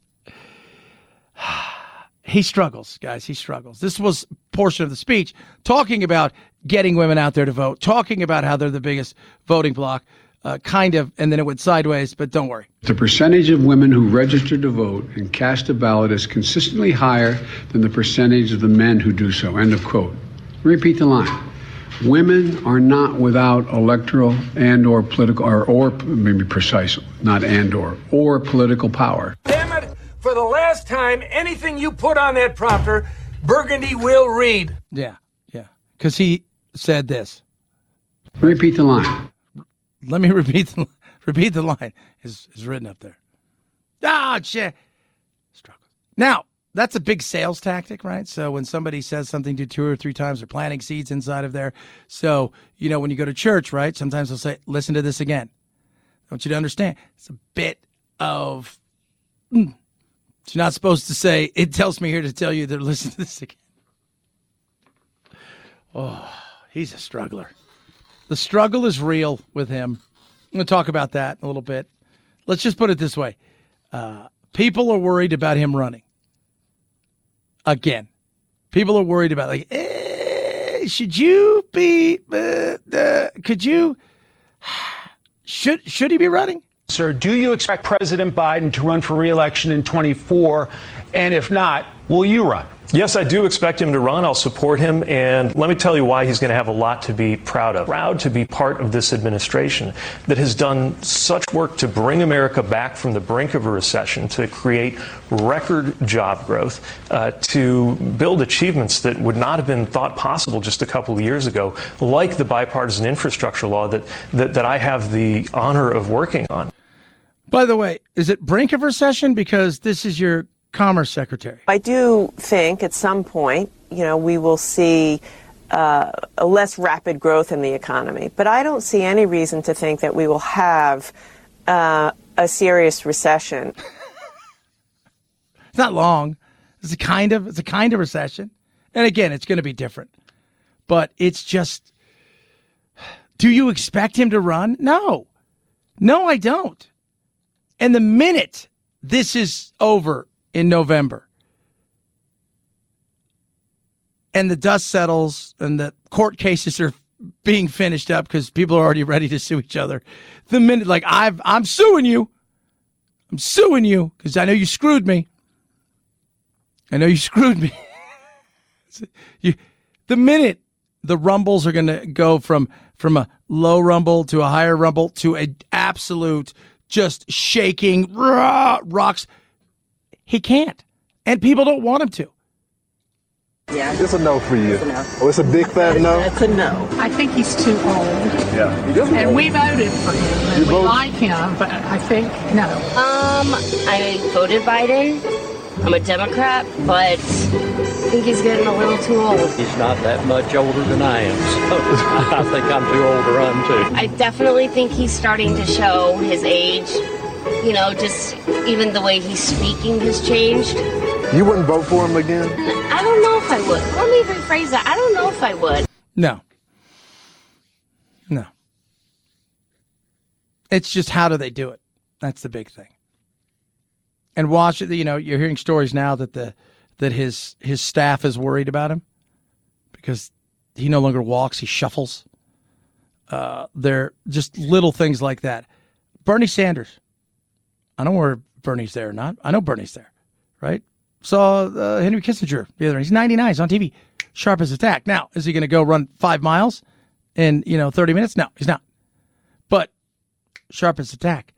(sighs) he struggles, guys. He struggles. This was portion of the speech talking about getting women out there to vote, talking about how they're the biggest voting bloc, uh, kind of, and then it went sideways. But don't worry. The percentage of women who register to vote and cast a ballot is consistently higher than the percentage of the men who do so. End of quote. Repeat the line. Women are not without electoral and or political or, or maybe precise, not and or or political power. Damn it! For the last time, anything you put on that prompter, Burgundy will read. Yeah, yeah. Because he said this. Repeat the line. Let me (laughs) repeat the repeat the line. Is is written up there. Ah, shit. Struggle. Now, that's a big sales tactic, right? So when somebody says something to two or three times, they're planting seeds inside of there. So, you know, when you go to church, right? Sometimes they'll say, listen to this again. I want you to understand. It's a bit of, mm. you're not supposed to say, it tells me here to tell you to listen to this again. Oh, he's a struggler. The struggle is real with him. I'm going to talk about that a little bit. Let's just put it this way. Uh, people are worried about him running again. People are worried about like, eh, should you be? Uh, could you? (sighs) Should should he be running? Sir, do you expect President Biden to run for reelection in 24? And if not, will you run? Yes, I do expect him to run. I'll support him. And let me tell you why he's going to have a lot to be proud of. Proud to be part of this administration that has done such work to bring America back from the brink of a recession, to create record job growth, uh, to build achievements that would not have been thought possible just a couple of years ago, like the bipartisan infrastructure law that, that, that I have the honor of working on. By the way, is it brink of recession? Because this is your Commerce Secretary. I do think at some point, you know, we will see uh, a less rapid growth in the economy. But I don't see any reason to think that we will have uh, a serious recession. it's not long. It's a kind of it's a kind of recession, and again, it's going to be different. But it's just, do you expect him to run? No, no, I don't. And the minute this is over in November and the dust settles and the court cases are being finished up because people are already ready to sue each other. The minute, like, I've, I'm suing you. I'm suing you because I know you screwed me. I know you screwed me. (laughs) you, the minute the rumbles are going to go from from a low rumble to a higher rumble to an absolute just shaking, rah, rocks. He can't. And people don't want him to. Yeah. It's a no for you. No, Oh, it's a big fat no? It's a no. I think he's too old. Yeah. And we voted for him. And You we vote- like him, but I think no. Um, I voted Biden. I'm a Democrat, but I think he's getting a little too old. He's not that much older than I am, so (laughs) I think I'm too old to run too. I definitely think he's starting to show his age. You know, just even the way he's speaking has changed. You wouldn't vote for him again? I don't know if I would. Let me rephrase that. I don't know if I would. No. No. It's just how do they do it? That's the big thing. And watch it, you know, you're hearing stories now that the that his his staff is worried about him because he no longer walks, he shuffles. Uh, they're just little things like that. Bernie Sanders. I don't know where Bernie's there or not. I know Bernie's there, right? Saw uh, Henry Kissinger the other day. He's 99. He's on TV. Sharp as a tack. Now, is he going to go run five miles in, you know, 30 minutes? No, he's not. But sharp as a tack.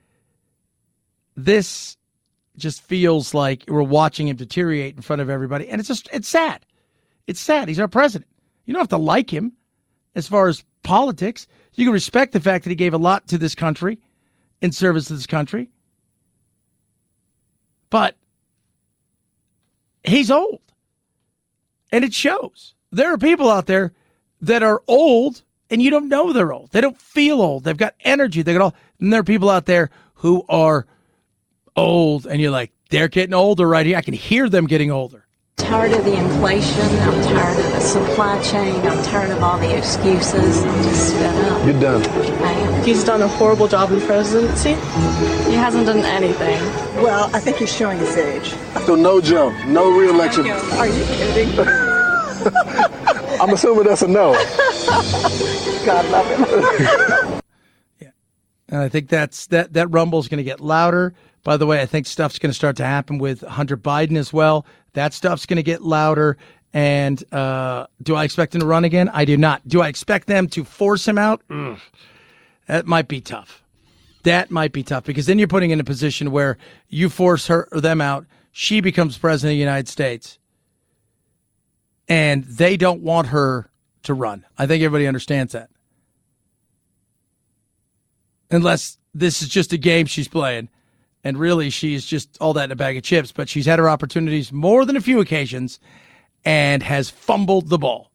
This just feels like we're watching him deteriorate in front of everybody. And it's just, it's sad. It's sad. He's our president. You don't have to like him as far as politics. You can respect the fact that he gave a lot to this country in service to this country. But he's old. And it shows. There are people out there that are old and you don't know they're old. They don't feel old. They've got energy. They got all and there are people out there who are old and you're like, they're getting older right here. I can hear them getting older. Tired of the inflation. I'm tired of the supply chain. I'm tired of all the excuses. I'm just fed up. You're done. I am. He's done a horrible job in presidency. He hasn't done anything. Well, I think he's showing his age. So no jump, no reelection. Are you kidding? (laughs) I'm assuming that's a no. God love him. (laughs) And I think that's that that rumble's going to get louder. By the way, I think stuff's going to start to happen with Hunter Biden as well. That stuff's going to get louder. And uh, do I expect him to run again? I do not. Do I expect them to force him out? Ugh. That might be tough. That might be tough because then you're putting in a position where you force her or them out. She becomes president of the United States, and they don't want her to run. I think everybody understands that unless this is just a game she's playing. And really, she's just all that in a bag of chips. But she's had her opportunities more than a few occasions and has fumbled the ball.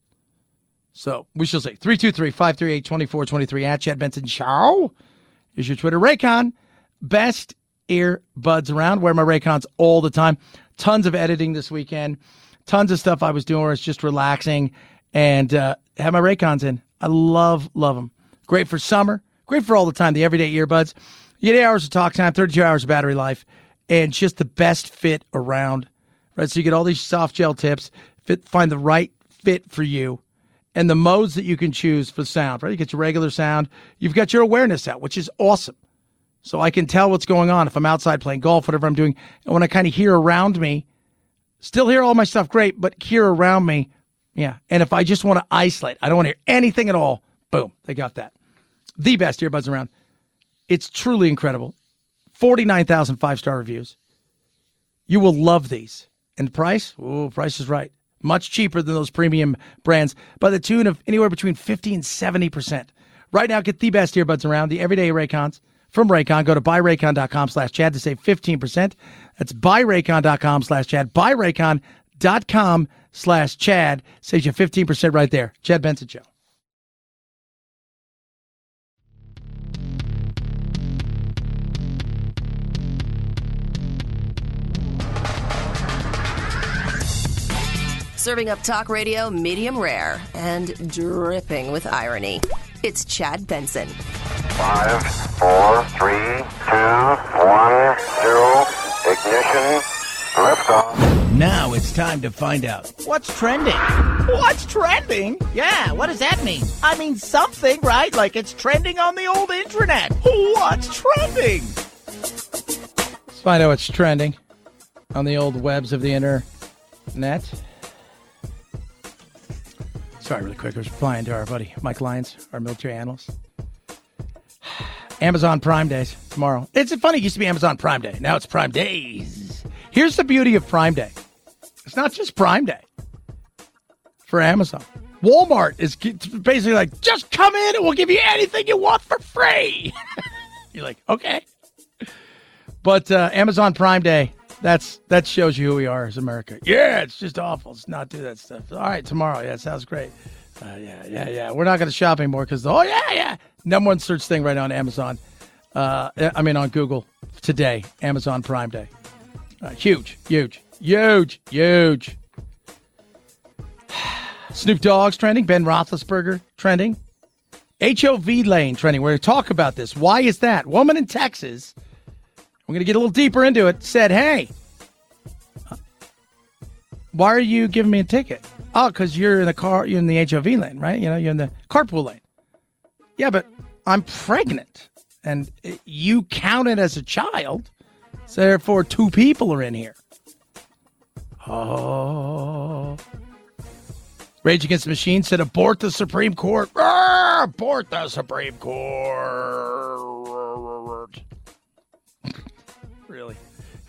So we shall see. 323 538 2423 at Chad Benson Show is your Twitter. Raycon, best earbuds around. Wear my Raycons all the time. Tons of editing this weekend. Tons of stuff I was doing where it's just relaxing and uh, have my Raycons in. I love, love them. Great for summer. Great for all the time. The everyday earbuds. You get eight hours of talk time, 32 hours of battery life, and just the best fit around. Right. So you get all these soft gel tips, fit, find the right fit for you and the modes that you can choose for sound, right? You get your regular sound. You've got your awareness out, which is awesome. So I can tell what's going on if I'm outside playing golf, whatever I'm doing. And when I kind of hear around me, still hear all my stuff great, but hear around me, yeah. And if I just want to isolate, I don't want to hear anything at all, boom, they got that. The best earbuds around. It's truly incredible. 49,000 five star reviews. You will love these. And price? Oh, price is right. Much cheaper than those premium brands by the tune of anywhere between 50 and 70%. Right now, get the best earbuds around, the everyday Raycons from Raycon. Go to buyraycon.com slash Chad to save 15%. That's buyraycon.com slash Chad. Buyraycon.com slash Chad saves you 15% right there. Chad Benson Show. Serving up talk radio medium rare and dripping with irony. It's Chad Benson. Five, four, three, two, one, zero. Ignition. Liftoff. Now it's time to find out What's trending? What's trending? Yeah, what does that mean? I mean something, right? Like it's trending on the old internet. What's trending? Let's find out what's trending on the old webs of the internet. Sorry, really quick. I was replying to our buddy Mike Lyons, our military analyst. Amazon Prime Days tomorrow. It's funny, it used to be Amazon Prime Day. Now it's Prime Days. Here's the beauty of Prime Day it's not just Prime Day for Amazon. Walmart is basically like, just come in and we'll give you anything you want for free. (laughs) You're like, okay. But uh, Amazon Prime Day, that's that shows you who we are as America. Yeah, it's just awful. Let's not do that stuff. All right, tomorrow. Yeah, sounds great. Uh, yeah, yeah, yeah. We're not going to shop anymore because oh yeah, yeah. Number one search thing right now on Amazon. Uh, I mean on Google today. Amazon Prime Day. Uh, huge, huge, huge, huge. (sighs) Snoop Dogg's trending. Ben Roethlisberger trending. HOV lane trending. We're going to talk about this. Why is that? Woman in Texas. We're going to get a little deeper into it. Said, "Hey, why are you giving me a ticket? Oh, because you're in the car. You're in the HOV lane, right? You know, you're in the carpool lane. Yeah, but I'm pregnant, and you counted as a child, so therefore two people are in here. Oh." Rage Against the Machine said, abort the Supreme Court. Arr, abort the Supreme Court.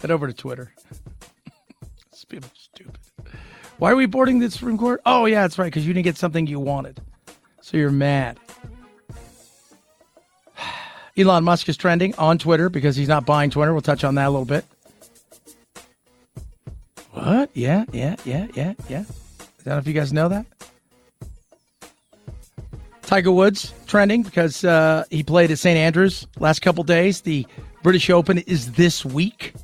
Head over to Twitter. (laughs) People stupid. Why are we boarding the Supreme Court? Oh, yeah, that's right, because you didn't get something you wanted. So you're mad. (sighs) Elon Musk is trending on Twitter because he's not buying Twitter. We'll touch on that a little bit. What? Yeah, yeah, yeah, yeah, yeah. I don't know if you guys know that. Tiger Woods trending because uh, he played at St. Andrews last couple days. The British Open is this week.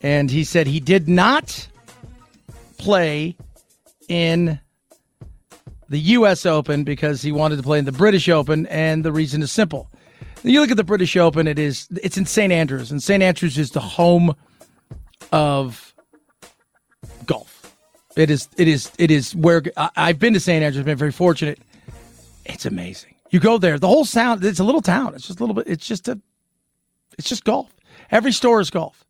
And he said he did not play in the U.S. Open because he wanted to play in the British Open, and the reason is simple. You look at the British Open; it is it's in St. Andrews, and St. Andrews is the home of golf. It is. It is. It is where I, have been to St. Andrews. Been very fortunate. It's amazing. You go there. The whole sound. It's a little town. It's just a little bit. It's just a. It's just golf. Every store is golf.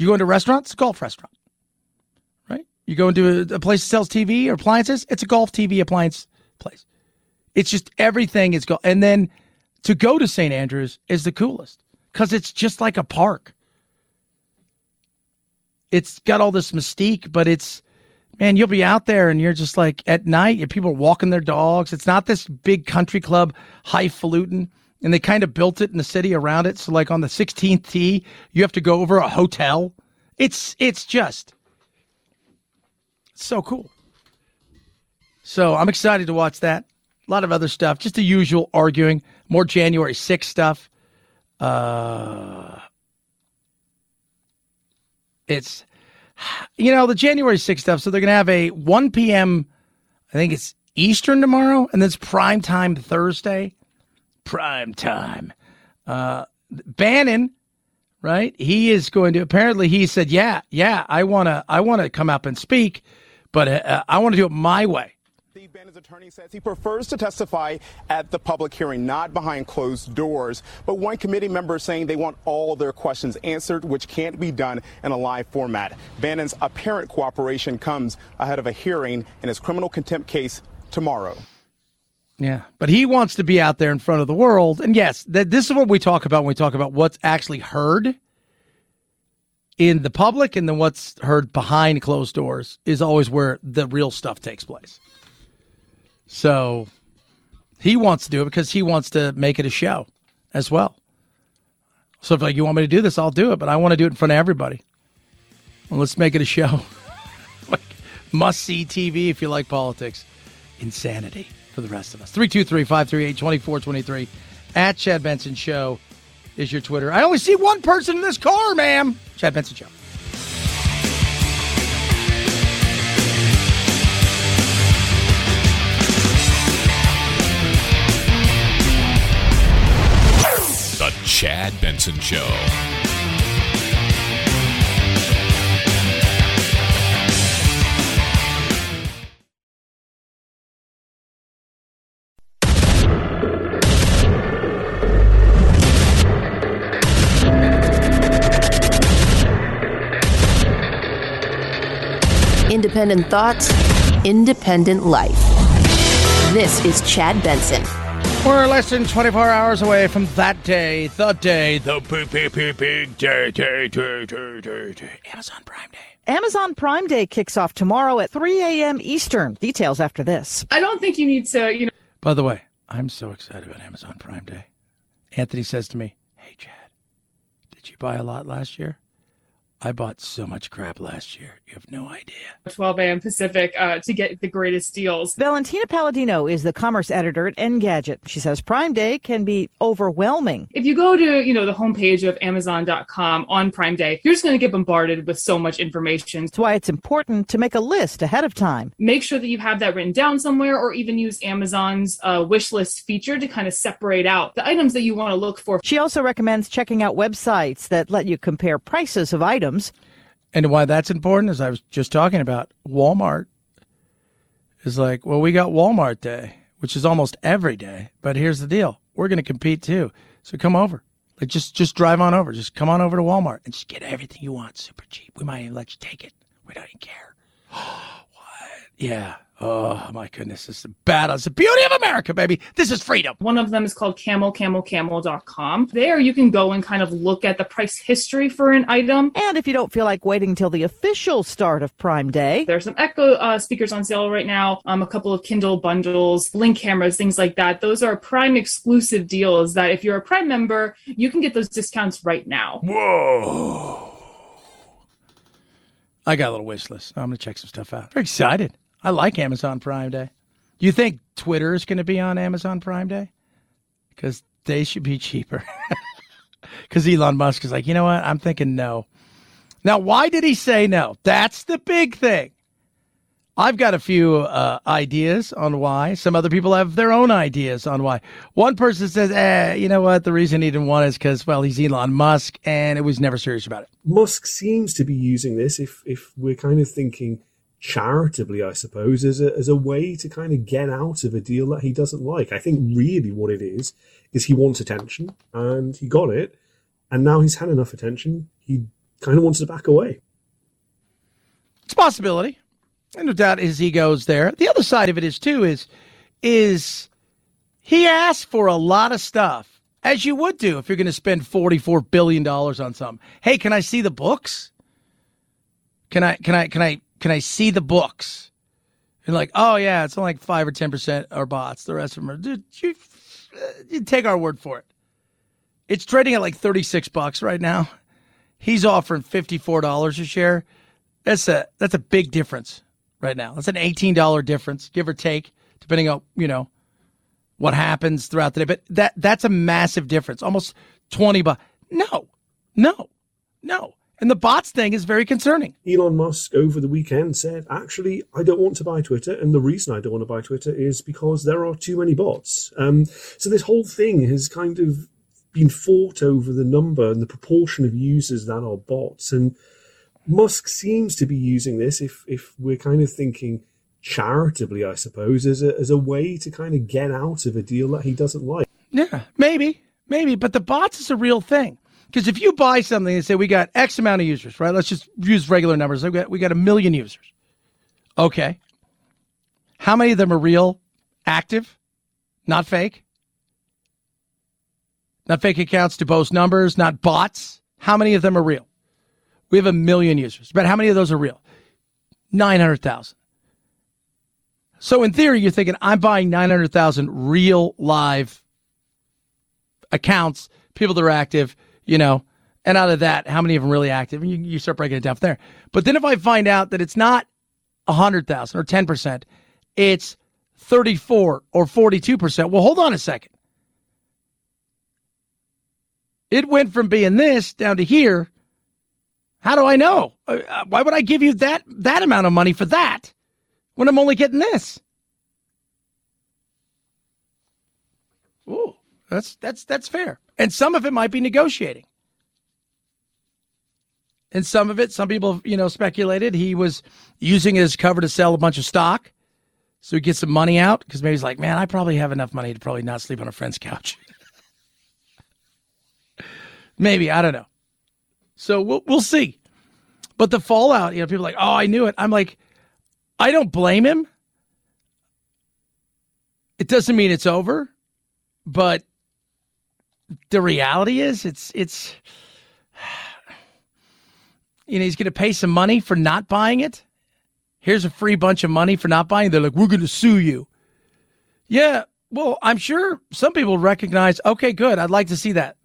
You go into restaurants, golf restaurant. Right. You go into a, a place that sells TV or appliances. It's a golf TV appliance place. It's just everything is golf. And then to go to St. Andrews is the coolest because it's just like a park. It's got all this mystique, but it's man, you'll be out there and you're just like at night, people are walking their dogs. It's not this big country club highfalutin. And they kind of built it in the city around it. So like on the 16th tee, you have to go over a hotel. It's it's just so cool. So I'm excited to watch that. A lot of other stuff, just the usual arguing, more January 6th stuff. Uh, it's you know, the January 6th stuff. So they're going to have a 1 p.m., I think it's Eastern tomorrow, and then it's prime time Thursday. Prime time. Uh, Bannon, right? He is going to, apparently, he said, yeah, yeah, I want to, I want to come up and speak, but uh, I want to do it my way. Steve Bannon's attorney says he prefers to testify at the public hearing, not behind closed doors. But one committee member is saying they want all their questions answered, which can't be done in a live format. Bannon's apparent cooperation comes ahead of a hearing in his criminal contempt case tomorrow. Yeah, but he wants to be out there in front of the world. And yes, th- this is what we talk about when we talk about what's actually heard in the public and then what's heard behind closed doors is always where the real stuff takes place. So he wants to do it because he wants to make it a show as well. So if like you want me to do this, I'll do it, but I want to do it in front of everybody. Well, let's make it a show. (laughs) like must see TV if you like politics. Insanity for the rest of us. 323 538 2423 at Chad Benson Show is your Twitter. I only see one person in this car, ma'am. Chad Benson Show. The Chad Benson Show. Independent thoughts, independent life. This is Chad Benson. We're less than 24 hours away from that day, the day, the big, big, big, big day, day, day, day, day, day. Amazon Prime Day. Amazon Prime Day kicks off tomorrow at 3 a.m. Eastern. Details after this. I don't think you need to, you know. By the way, I'm so excited about Amazon Prime Day. Anthony says to me, Hey, Chad, did you buy a lot last year? I bought so much crap last year. You have no idea. 12 a.m. Pacific uh, to get the greatest deals. Valentina Palladino is the commerce editor at Engadget. She says Prime Day can be overwhelming. If you go to, you know, the homepage of Amazon.com on Prime Day, you're just going to get bombarded with so much information. That's why it's important to make a list ahead of time. Make sure that you have that written down somewhere or even use Amazon's uh, wish list feature to kind of separate out the items that you want to look for. She also recommends checking out websites that let you compare prices of items and why that's important is I was just talking about Walmart is like, well, we got Walmart Day, which is almost every day. But here's the deal: we're going to compete too. So come over. Like just just drive on over. Just come on over to Walmart and just get everything you want, super cheap. We might even let you take it. We don't even care. (gasps) what? Yeah. Oh my goodness, it's the battle. It's the beauty of America, baby. This is freedom. One of them is called camelcamelcamel.com. There you can go and kind of look at the price history for an item. And if you don't feel like waiting until the official start of Prime Day, there's some Echo uh, speakers on sale right now, um, a couple of Kindle bundles, Blink cameras, things like that. Those are Prime exclusive deals that if you're a Prime member, you can get those discounts right now. Whoa. I got a little wish list. I'm going to check some stuff out. Very excited. I like Amazon Prime Day. You think Twitter is going to be on Amazon Prime Day? Because they should be cheaper. (laughs) Because Elon Musk is like, you know what? I'm thinking no. Now, why did he say no? That's the big thing. I've got a few uh, ideas on why. Some other people have their own ideas on why. One person says, eh, you know what? The reason he didn't want is because, well, he's Elon Musk and it was never serious about it. Musk seems to be using this, if, if we're kind of thinking charitably, I suppose, as a, as a way to kind of get out of a deal that he doesn't like. I think really what it is, is he wants attention and he got it. And now he's had enough attention. He kind of wants to back away. It's a possibility. And no doubt his ego's there. The other side of it is too is is he asked for a lot of stuff, as you would do if you're going to spend forty four billion dollars on something. Hey, can I see the books? Can I can I can I can I see the books? And like, oh yeah, it's only like five or ten percent are bots. The rest of them are. Dude, you, uh, you take our word for it. It's trading at like thirty six bucks right now. He's offering fifty four dollars a share. That's a that's a big difference right now. That's an eighteen dollar difference, give or take, depending on you know what happens throughout the day. But that that's a massive difference, almost twenty bucks. No, no, no. And the bots thing is very concerning. Elon Musk over the weekend said, actually, I don't want to buy Twitter. And the reason I don't want to buy Twitter is because there are too many bots. Um, so this whole thing has kind of been fought over the number and the proportion of users that are bots. And Musk seems to be using this, if, if we're kind of thinking charitably, I suppose, as a, as a way to kind of get out of a deal that he doesn't like. Yeah, maybe, maybe. But the bots is a real thing. Because if you buy something and say we got X amount of users, right? Let's just use regular numbers. We got we got a million users. Okay. How many of them are real, active, not fake? Not fake accounts to boast numbers, not bots. How many of them are real? We have a million users, but how many of those are real? 900,000. So in theory, you're thinking, I'm buying 900,000 real live accounts, people that are active, you know, and out of that, how many of them really active? And you, you start breaking it down from there. But then if I find out that it's not 100,000 or 10%, it's 34 or 42%, well, hold on a second. It went from being this down to here. How do I know? Uh, why would I give you that that amount of money for that when I'm only getting this? Ooh, that's that's that's fair. And some of it might be negotiating. And some of it, some people, you know, speculated he was using his cover to sell a bunch of stock so he gets some money out because maybe he's like, man, I probably have enough money to probably not sleep on a friend's couch. (laughs) maybe, I don't know. So we'll, we'll see. But the fallout, you know, people like, oh, I knew it. I'm like, I don't blame him. It doesn't mean it's over. but the reality is, it's it's you know he's going to pay some money for not buying it. Here's a free bunch of money for not buying. They're like, we're going to sue you. Yeah, well, I'm sure some people recognize. Okay, good. I'd like to see that.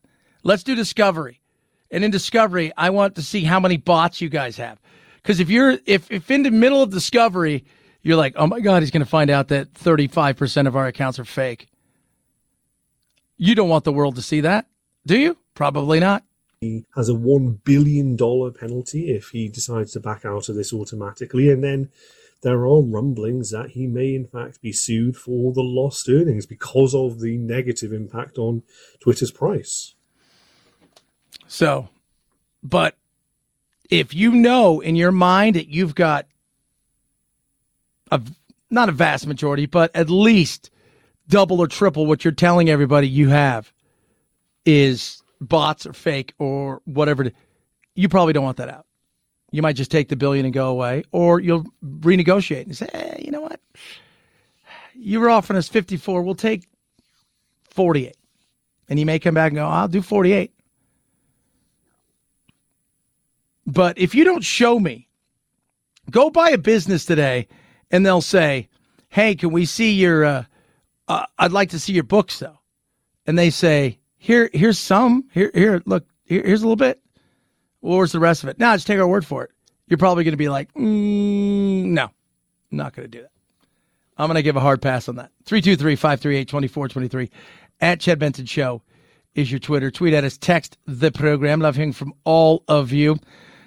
Let's do discovery, and in discovery, I want to see how many bots you guys have. Because if you're if if in the middle of discovery, you're like, oh my god, he's going to find out that 35 percent of our accounts are fake. You don't want the world to see that, do you? Probably not. He has a $1 billion penalty if he decides to back out of this automatically. And then there are rumblings that he may, in fact, be sued for the lost earnings because of the negative impact on Twitter's price. So, but if you know in your mind that you've got a not a vast majority, but at least double or triple what you're telling everybody you have is bots or fake or whatever. You probably don't want that out. You might just take the billion and go away, or you'll renegotiate and say, hey, you know what? You were offering us 54. We'll take 48. And you may come back and go, I'll do 48. But if you don't show me, go buy a business today and they'll say, hey, can we see your, uh, uh, I'd like to see your books though. And they say, here, here's some. Here, here, look, here, here's a little bit. Where's the rest of it? Now, just take our word for it. You're probably going to be like, mm, no, I'm not going to do that. I'm going to give a hard pass on that. 323 538 2423 at Chad Benson Show is your Twitter. Tweet at us, text the program. Love hearing from all of you.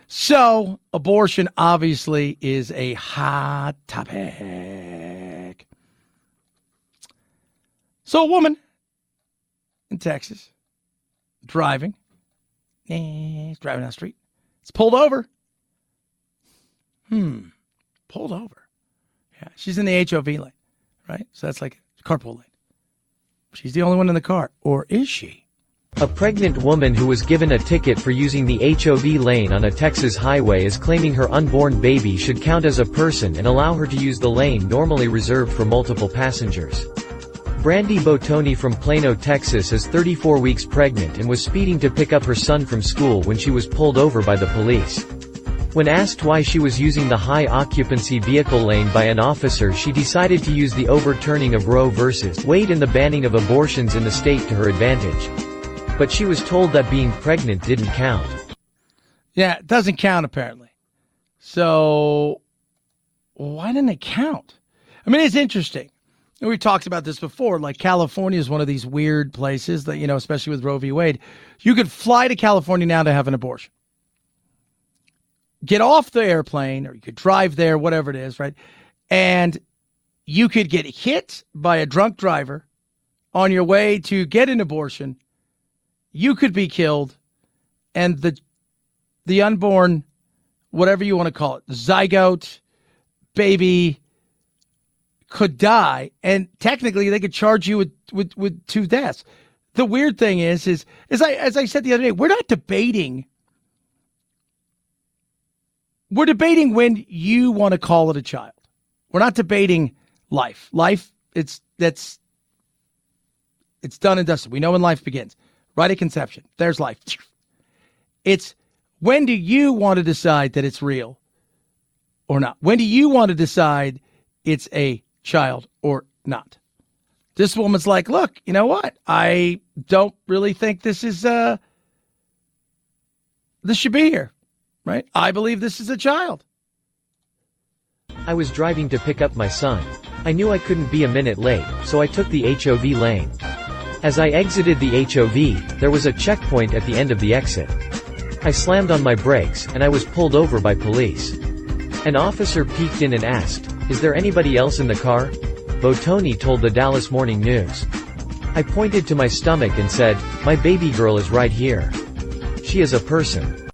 So, abortion obviously is a hot topic. So, a woman in Texas driving, eh, driving down the street, it's pulled over. Hmm, pulled over. Yeah, she's in the HOV lane, right? So that's like a carpool lane. She's the only one in the car, or is she? A pregnant woman who was given a ticket for using the HOV lane on a Texas highway is claiming her unborn baby should count as a person and allow her to use the lane normally reserved for multiple passengers. Brandy Bottone from Plano, Texas is 34 weeks pregnant and was speeding to pick up her son from school when she was pulled over by the police. When asked why she was using the high occupancy vehicle lane by an officer she decided to use the overturning of Roe v. Wade and the banning of abortions in the state to her advantage. But she was told that being pregnant didn't count. Yeah, it doesn't count apparently. So why didn't it count? I mean, it's interesting. We talked about this before. Like California is one of these weird places that, you know, especially with Roe v. Wade, you could fly to California now to have an abortion. Get off the airplane or you could drive there, whatever it is, right? And you could get hit by a drunk driver on your way to get an abortion. You could be killed and the the unborn whatever you want to call it, zygote, baby, could die, and technically they could charge you with, with, with two deaths. The weird thing is, is as I as I said the other day, we're not debating. We're debating when you want to call it a child. We're not debating life. Life, it's that's it's done and dusted. We know when life begins. Right at conception. There's life. (laughs) It's when do you want to decide that it's real or not? When do you want to decide it's a child or not. This woman's like, look, you know what? I don't really think this is uh this should be here. Right? I believe this is a child. I was driving to pick up my son. I knew I couldn't be a minute late, so I took the HOV lane. As I exited the HOV, there was a checkpoint at the end of the exit. I slammed on my brakes, and I was pulled over by police. An officer peeked in and asked, is there anybody else in the car? Bottone told the Dallas Morning News. I pointed to my stomach and said, my baby girl is right here. She is a person.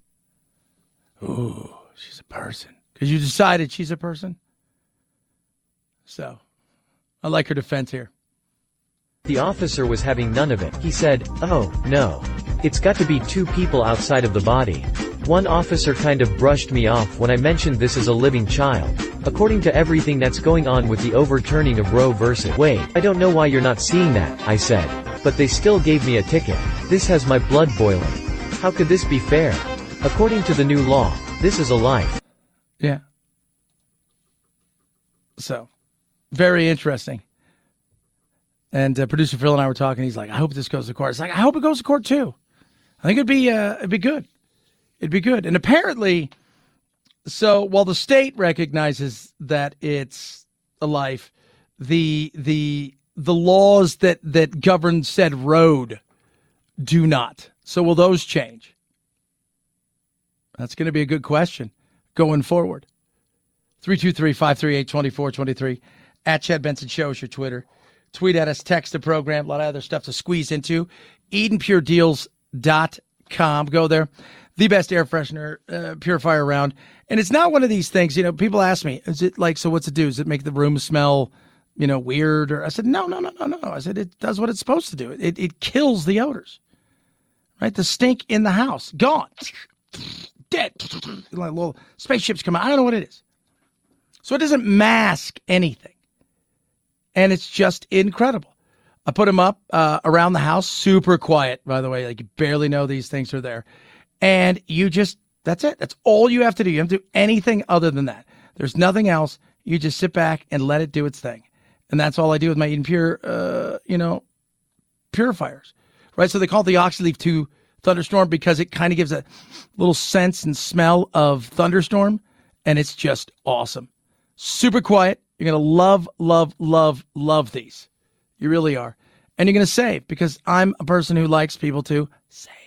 Ooh, she's a person. Because you decided she's a person? So, I like her defense here. The officer was having none of it. He said, oh, no. It's got to be two people outside of the body. One officer kind of brushed me off when I mentioned this as a living child. According to everything that's going on with the overturning of Roe vs. Wade, I don't know why you're not seeing that, I said. but they still gave me a ticket. This has my blood boiling. How could this be fair? According to the new law, this is a life. Yeah. So, very interesting. And uh, producer Phil and I were talking. He's like, "I hope this goes to court." It's like, "I hope it goes to court too." I think it'd be uh, it'd be good. It'd be good. And apparently, so while the state recognizes that it's a life, the the the laws that that govern said road do not. So will those change? That's going to be a good question going forward. 323-538-2423 at Chad Benson Show is your Twitter. Tweet at us, text the program, a lot of other stuff to squeeze into. EdenPureDeals.com. Go there. The best air freshener uh, purifier around. And it's not one of these things, you know, people ask me, is it like, so what's it do? Does it make the room smell, you know, weird? Or I said, no, no, no, no, no. I said, it does what it's supposed to do. It, it kills the odors, right? The stink in the house, gone, (sniffs) dead. (sniffs) Like little spaceships come out. I don't know what it is. So it doesn't mask anything. And it's just incredible. I put them up uh, around the house, super quiet, by the way. Like you barely know these things are there. And you just, that's it. That's all you have to do. You don't do anything other than that. There's nothing else. You just sit back and let it do its thing. And that's all I do with my Eden Pure, uh, you know, purifiers, right? So they call it the OxiLeaf 2 Thunderstorm because it kind of gives a little sense and smell of thunderstorm. And it's just awesome. Super quiet. You're going to love, love, love, love these. You really are. And you're going to save because I'm a person who likes people to save.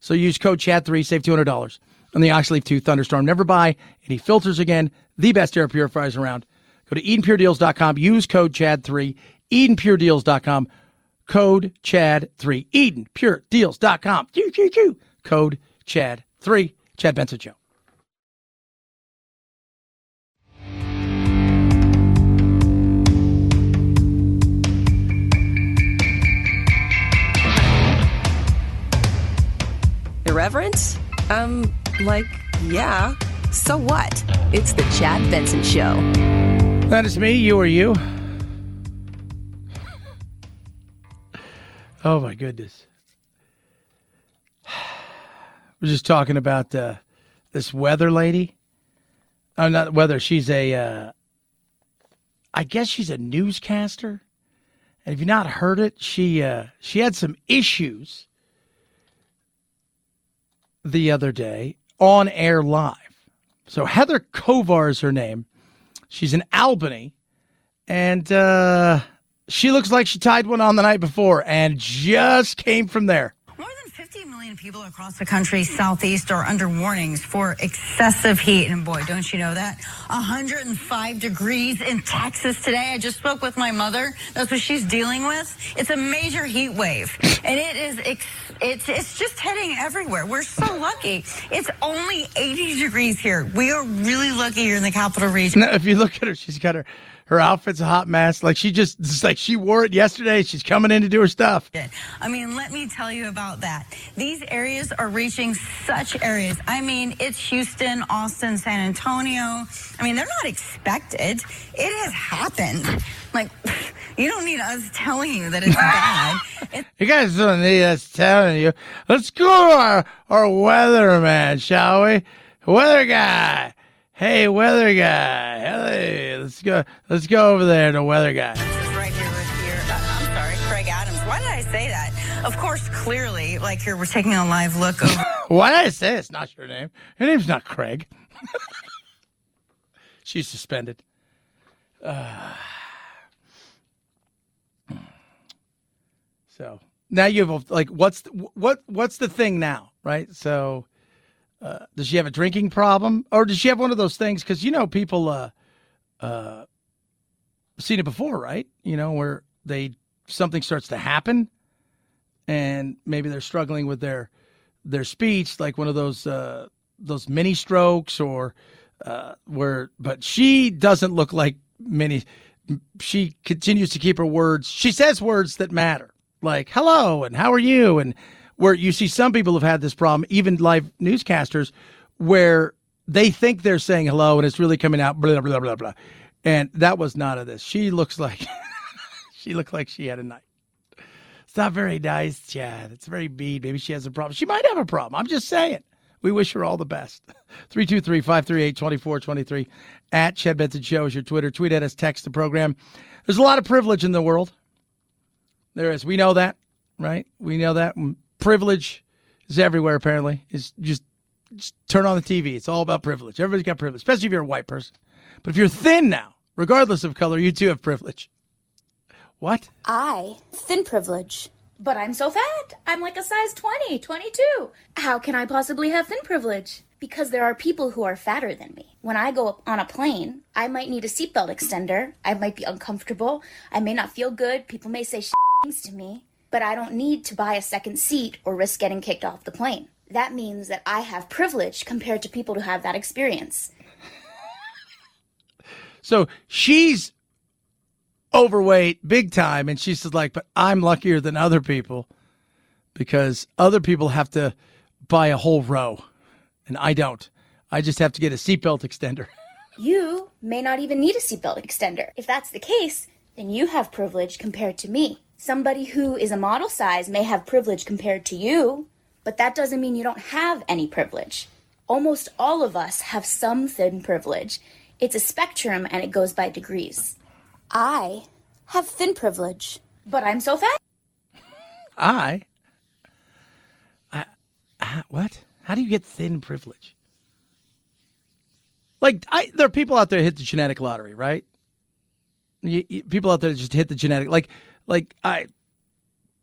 So use code CHAD3, save $200 on the OxiLeaf 2 Thunderstorm. Never buy any filters again. The best air purifiers around. Go to EdenPureDeals.com. Use code CHAD3. EdenPureDeals.com. Code CHAD3. EdenPureDeals.com. Code CHAD3. Chad Benson Show. Irreverent? Um, like, yeah. So what? It's the Chad Benson Show. That is me, you or you. Oh my goodness. We're just talking about uh, this weather lady. Oh, not weather. She's a, uh, I guess she's a newscaster. And if you've not heard it, she uh, she had some issues the other day on air live. So Heather Kovar is her name. She's in Albany, and uh, she looks like she tied one on the night before and just came from there. More than 50 million People across the country, southeast, are under warnings for excessive heat. And boy, don't you know that? 105 degrees in Texas today. I just spoke with my mother. That's what she's dealing with. It's a major heat wave, and it is. Ex- it's it's just heading everywhere. We're so lucky. It's only 80 degrees here. We are really lucky here in the capital region. Now, if you look at her, she's got her her outfit's a hot mess. Like she just, it's like she wore it yesterday. She's coming in to do her stuff. I mean, let me tell you about that. These areas are reaching such areas. I mean, it's Houston, Austin, San Antonio. I mean, they're not expected. It has happened. Like, (laughs) you don't need us telling you that it's bad. It- (laughs) You guys don't need us telling you. Let's go to our, our weatherman, shall we? Weather guy. Hey, weather guy. Hey, let's go. Let's go over there to weather guy. right here with your, uh, I'm sorry, Craig Adams. Why did I say that? Of course, clearly, like here, we're taking a live look over. (laughs) Why did I say it's not your name? Your name's not Craig. (laughs) She's suspended. Uh, (sighs) so now you have like what's the, what what's the thing now, right? So uh, does she have a drinking problem, or does she have one of those things? Because you know people uh uh seen it before, right? You know where they something starts to happen, and maybe they're struggling with their their speech, like one of those uh those mini strokes, or uh where. But she doesn't look like mini. She continues to keep her words. She says words that matter, like "hello" and "how are you," and where you see some people have had this problem, even live newscasters, where they think they're saying hello and it's really coming out blah blah blah blah. And that was not of this. She looks like (laughs) she looked like she had a night. It's not very nice, Chad. It's very mean. Maybe she has a problem. She might have a problem. I'm just saying. We wish her all the best. (laughs) 323 538 2423 at Chad Benson Show is your Twitter. Tweet at us, text the program. There's a lot of privilege in the world. There is. We know that, right? We know that. Privilege is everywhere, apparently. It's just, just turn on the TV. It's all about privilege. Everybody's got privilege, especially if you're a white person. But if you're thin now, regardless of color, you too have privilege. What? I, thin privilege. But I'm so fat. I'm like a size 20, 22. How can I possibly have thin privilege? Because there are people who are fatter than me. When I go on a plane, I might need a seatbelt extender. I might be uncomfortable. I may not feel good. People may say (laughs) things to me. But I don't need to buy a second seat or risk getting kicked off the plane. That means that I have privilege compared to people who have that experience. So she's overweight big time. And she says, like, but I'm luckier than other people because other people have to buy a whole row and I don't. I just have to get a seatbelt extender. (laughs) You may not even need a seatbelt extender. If that's the case, then you have privilege compared to me. Somebody who is a model size may have privilege compared to you, but that doesn't mean you don't have any privilege. Almost all of us have some thin privilege. It's a spectrum and it goes by degrees. I have thin privilege, but I'm so fat. I? I, I what? How do you get thin privilege? Like, I, there are people out there hit the genetic lottery, right? You, you, people out there just hit the genetic, like, like I,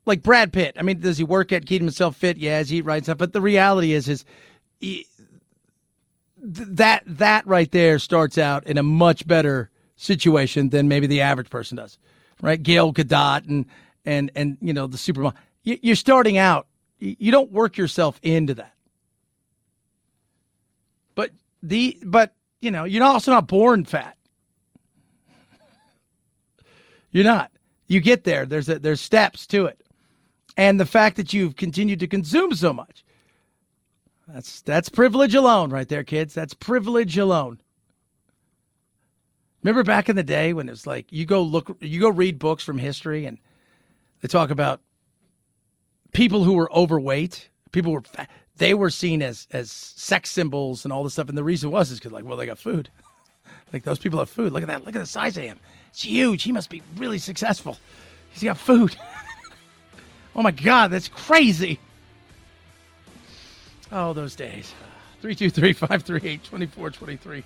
like Brad Pitt. I mean, does he work at keeping himself fit? Yeah, he eat right stuff. But the reality is, is he, that that right there starts out in a much better situation than maybe the average person does, right? Gail Gadot and and and you know the Supermom. You're starting out. You don't work yourself into that. But the but you know you're also not born fat. (laughs) You're not. You get there. There's a, there's steps to it, and the fact that you've continued to consume so much. That's that's privilege alone, right there, kids. That's privilege alone. Remember back in the day when it's like you go look, you go read books from history, and they talk about people who were overweight, people were fat, they were seen as as sex symbols and all this stuff. And the reason was is because like, well, they got food. (laughs) like those people have food. Look at that. Look at the size of him. It's huge. He must be really successful. He's got food. (laughs) oh my God, that's crazy. Oh, those days. 323 538 2423.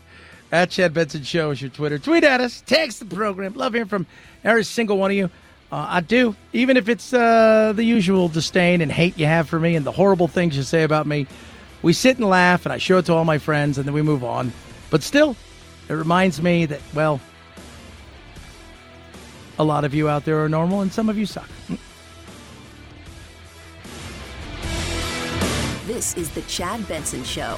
At Chad Benson Show is your Twitter. Tweet at us. Text the program. Love hearing from every single one of you. Uh, I do. Even if it's uh, the usual disdain and hate you have for me and the horrible things you say about me, we sit and laugh and I show it to all my friends and then we move on. But still, it reminds me that, well, a lot of you out there are normal and some of you suck. This is the Chad Benson Show.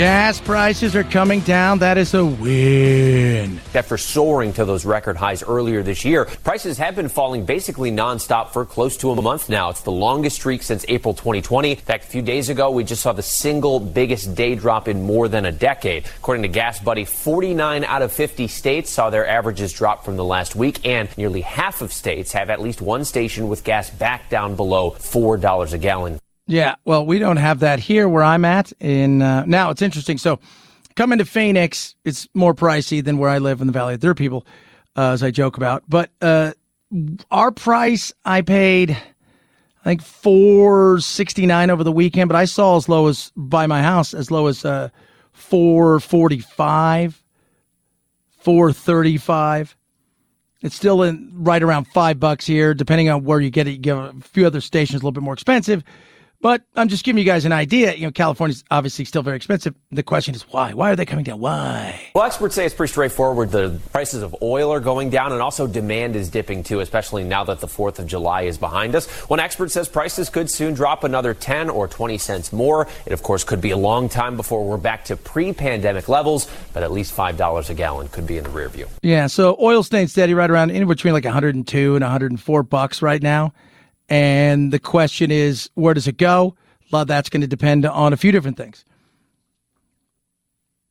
Gas prices are coming down. That is a win. After soaring to those record highs earlier this year, prices have been falling basically nonstop for close to a month now. It's the longest streak since April 2020. In fact, a few days ago, we just saw the single biggest day drop in more than a decade. According to Gas Buddy, 49 out of 50 states saw their averages drop from the last week, and nearly half of states have at least one station with gas back down below $4 a gallon. Yeah, well, we don't have that here where I'm at. In uh, now, it's interesting. So, coming to Phoenix, it's more pricey than where I live in the Valley of Dirt People, uh, as I joke about. But uh, our price, I paid, I think four sixty nine over the weekend. But I saw as low as by my house as low as uh, four forty five, four thirty five. It's still in right around five bucks here, depending on where you get it. You get a few other stations a little bit more expensive But I'm just giving you guys an idea. You know, California's obviously still very expensive. The question is why? Why are they coming down? Why? Well, experts say it's pretty straightforward. The prices of oil are going down and also demand is dipping too, especially now that the 4th of July is behind us. One expert says prices could soon drop another 10 or 20 cents more. It, of course, could be a long time before we're back to pre pandemic levels, but at least $5 a gallon could be in the rear view. Yeah, so oil staying steady right around in between like 102 and 104 bucks right now. And the question is, where does it go? A lot of that's going to depend on a few different things.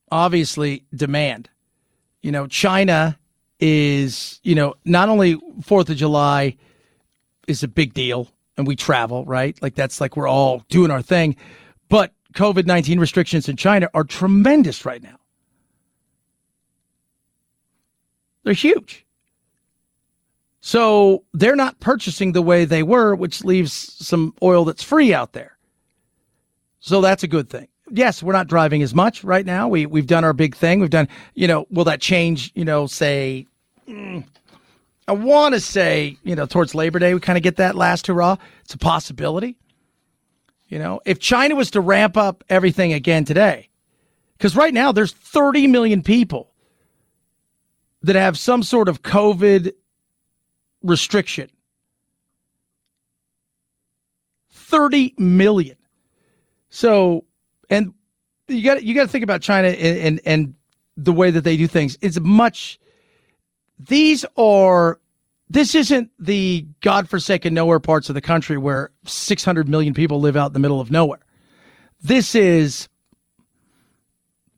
Obviously, demand. You know, China is, you know, not only 4th of July is a big deal and we travel, right? Like that's like we're all doing our thing. But COVID 19 restrictions in China are tremendous right now. They're huge. So they're not purchasing the way they were, which leaves some oil that's free out there. So that's a good thing. Yes, we're not driving as much right now. We we've done our big thing. We've done, you know, will that change, you know, say mm, I want to say, you know, towards Labor Day we kind of get that last hurrah. It's a possibility. You know, if China was to ramp up everything again today, cuz right now there's 30 million people that have some sort of COVID restriction. 30 million. So, and you got you got to think about China and, and and the way that they do things. It's much. These are. This isn't the godforsaken nowhere parts of the country where 600 million people live out in the middle of nowhere. This is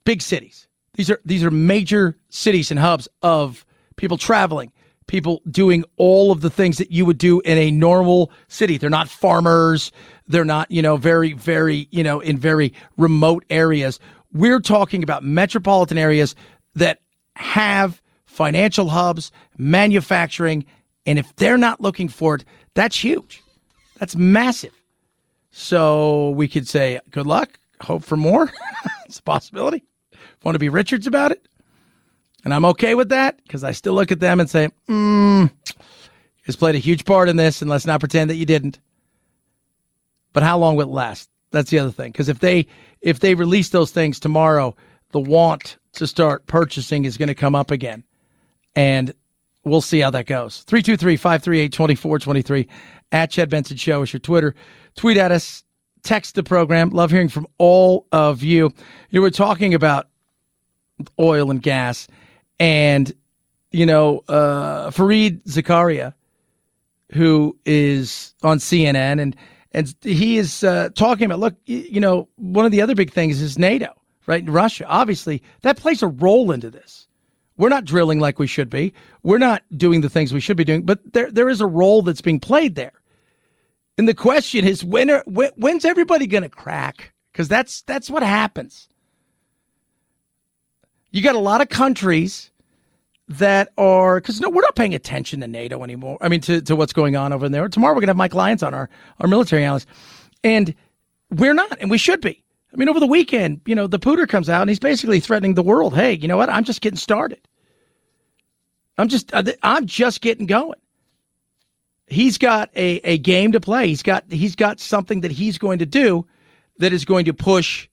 big cities. These are these are major cities and hubs of people traveling, people doing all of the things that you would do in a normal city. They're not farmers. They're not, you know, very, very, you know, in very remote areas. We're talking about metropolitan areas that have financial hubs, manufacturing, and if they're not looking for it, that's huge. That's massive. So we could say, good luck, hope for more. (laughs) it's a possibility. Want to be Richards about it? And I'm okay with that because I still look at them and say, hmm, has played a huge part in this, and let's not pretend that you didn't. But how long will it last? That's the other thing. Because if they if they release those things tomorrow, the want to start purchasing is going to come up again. And we'll see how that goes. 323-538-2423 at Chad Benson Show is your Twitter. Tweet at us, text the program. Love hearing from all of you. You were talking about oil and gas and you know, uh, Fareed Zakaria, who is on CNN and and he is uh, talking about look, you know, one of the other big things is NATO, right? Russia, obviously, that plays a role into this. We're not drilling like we should be. We're not doing the things we should be doing, but there there is a role that's being played there. And the question is, when are when, when's everybody going to crack? Because that's that's what happens. You got a lot of countries that are because no, we're not paying attention to NATO anymore. I mean, to, to what's going on over there. Tomorrow we're gonna have Mike Lyons on our our military analyst, and we're not, and we should be. I mean, over the weekend, you know, the pooter comes out and he's basically threatening the world. Hey, you know what? I'm just getting started. I'm just uh, I'm just getting going. He's got a, a game to play. He's got he's got something that he's going to do that is going to push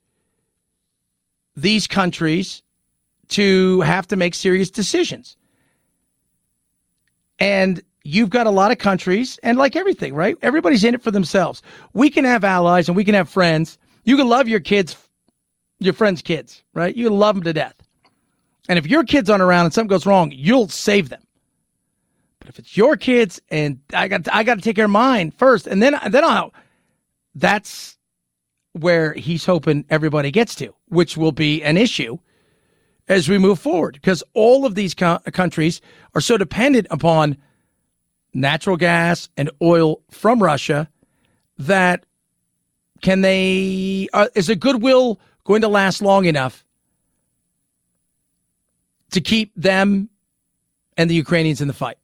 these countries to have to make serious decisions. And you've got a lot of countries, and like everything, right? Everybody's in it for themselves. We can have allies and we can have friends. You can love your kids, your friends' kids, right? You love them to death. And if your kids aren't around and something goes wrong, you'll save them. But if it's your kids and I got I got to take care of mine first, and then then I'll. That's where he's hoping everybody gets to, which will be an issue as we move forward because all of these co- countries are so dependent upon natural gas and oil from Russia that can they uh, is the goodwill going to last long enough to keep them and the Ukrainians in the fight?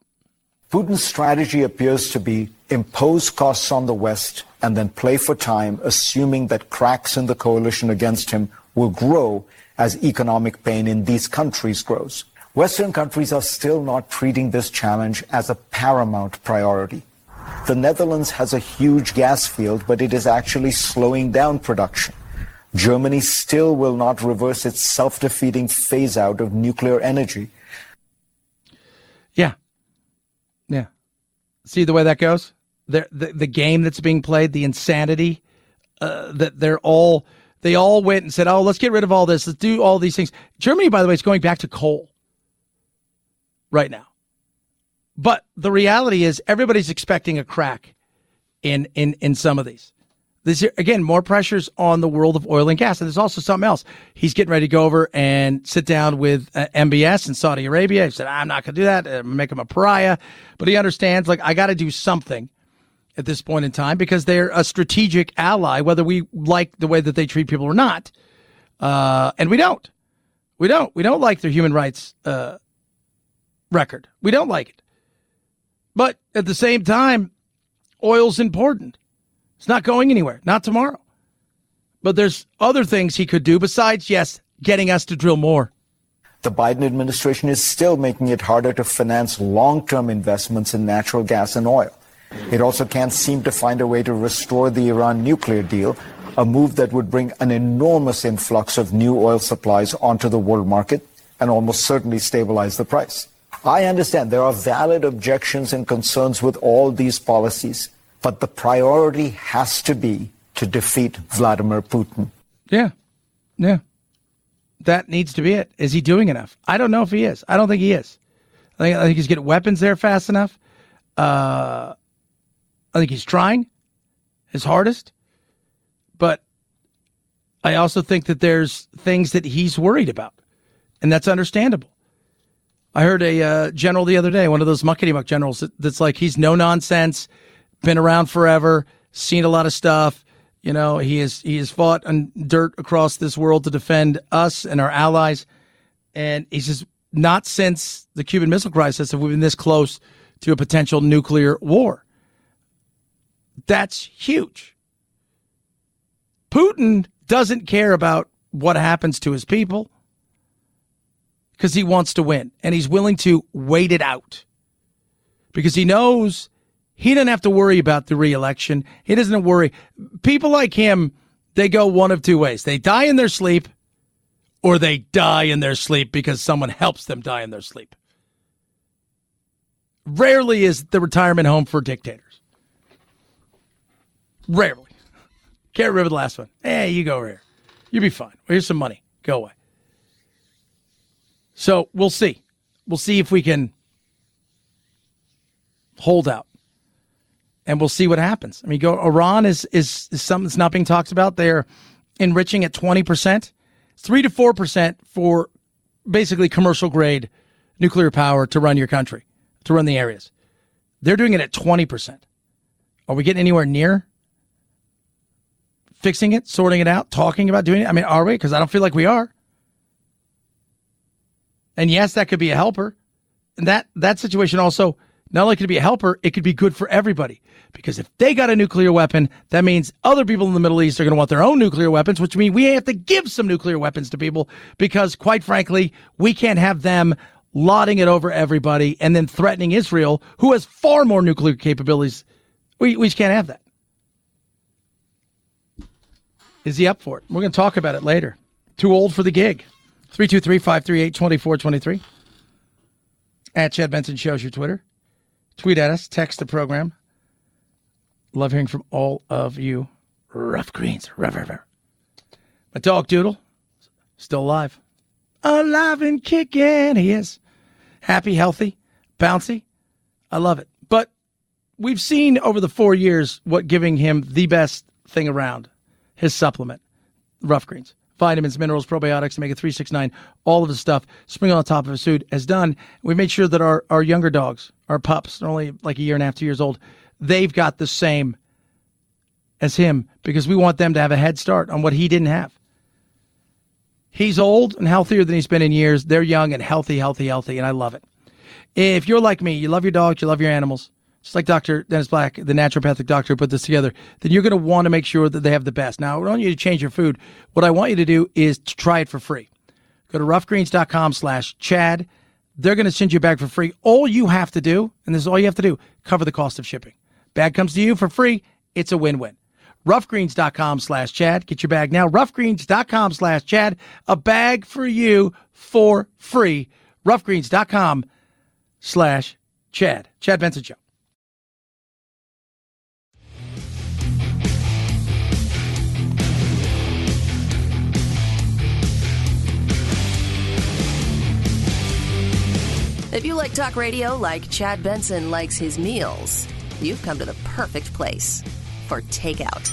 Putin's strategy appears to be impose costs on the West and then play for time, assuming that cracks in the coalition against him will grow as economic pain in these countries grows. Western countries are still not treating this challenge as a paramount priority. The Netherlands has a huge gas field, but it is actually slowing down production. Germany still will not reverse its self defeating phase out of nuclear energy. Yeah. Yeah. See the way that goes? The, the, the game that's being played, the insanity uh, that they're all, they all went and said, oh, let's get rid of all this. Let's do all these things. Germany, by the way, is going back to coal right now. But the reality is everybody's expecting a crack in, in, in some of these. This again, more pressures on the world of oil and gas. And there's also something else. He's getting ready to go over and sit down with uh, MBS in Saudi Arabia. He said, I'm not going to do that. Uh, make him a pariah. But he understands, like, I got to do something at this point in time because they're a strategic ally, whether we like the way that they treat people or not. Uh, and we don't. We don't. We don't like their human rights uh, record. We don't like it. But at the same time, oil's important. It's not going anywhere, not tomorrow. But there's other things he could do besides, yes, getting us to drill more. The Biden administration is still making it harder to finance long term investments in natural gas and oil. It also can't seem to find a way to restore the Iran nuclear deal, a move that would bring an enormous influx of new oil supplies onto the world market and almost certainly stabilize the price. I understand there are valid objections and concerns with all these policies, but the priority has to be to defeat Vladimir Putin. Yeah. Yeah. That needs to be it. Is he doing enough? I don't know if he is. I don't think he is. I think, I think he's getting weapons there fast enough. Uh, I think he's trying his hardest. But I also think that there's things that he's worried about, and that's understandable. I heard a uh, general the other day, one of those muckety muck generals, that, that's like he's no nonsense been around forever, seen a lot of stuff. You know, he has he has fought on dirt across this world to defend us and our allies, and he says not since the Cuban Missile Crisis have we been this close to a potential nuclear war. That's huge. Putin doesn't care about what happens to his people because he wants to win and he's willing to wait it out because he knows he doesn't have to worry about the reelection. He doesn't worry. People like him, they go one of two ways. They die in their sleep or they die in their sleep because someone helps them die in their sleep. Rarely is the retirement home for dictators. Rarely. Can't remember the last one. Hey, you go over here. You'll be fine. Here's some money. Go away. So we'll see. We'll see if we can hold out and we'll see what happens. I mean, go Iran is, is, is something that's not being talked about. They're enriching at 20%, 3 to 4% for basically commercial grade nuclear power to run your country, to run the areas. They're doing it at 20%. Are we getting anywhere near fixing it, sorting it out, talking about doing it? I mean, are we? Because I don't feel like we are. And yes, that could be a helper. And that that situation also not only could it be a helper, it could be good for everybody. Because if they got a nuclear weapon, that means other people in the Middle East are going to want their own nuclear weapons, which means we have to give some nuclear weapons to people because quite frankly, we can't have them lauding it over everybody and then threatening Israel, who has far more nuclear capabilities. We, we just can't have that. Is he up for it? We're going to talk about it later. Too old for the gig. 323 538 2423. At Chad Benson Shows your Twitter. Tweet at us, text the program. Love hearing from all of you. Ruff Greens. Rough, rough. My dog Doodle, still alive. Alive and kicking. He is. Happy, healthy, bouncy. I love it. But we've seen over the four years what giving him the best thing around his supplement, Ruff Greens vitamins, minerals, probiotics, omega 369, all of the stuff sprinkled on top of his food has done. We made sure that our, our younger dogs, our pups, they're only like a year and a half, two years old, they've got the same as him because we want them to have a head start on what he didn't have. He's old and healthier than he's been in years. They're young and healthy, healthy, healthy, and I love it. If you're like me, you love your dogs, you love your animals, just like Dr. Dennis Black, the naturopathic doctor put this together, then you're going to want to make sure that they have the best. Now, I don't want you to change your food. What I want you to do is to try it for free. Go to ruffgreens.com slash Chad. They're going to send you a bag for free. All you have to do, and this is all you have to do, cover the cost of shipping. Bag comes to you for free. It's a win-win. Ruffgreens.com slash Chad. Get your bag now. Ruffgreens.com slash Chad. A bag for you for free. Ruffgreens.com slash Chad. Chad Benson Show. If you like talk radio like Chad Benson likes his meals, you've come to the perfect place for takeout.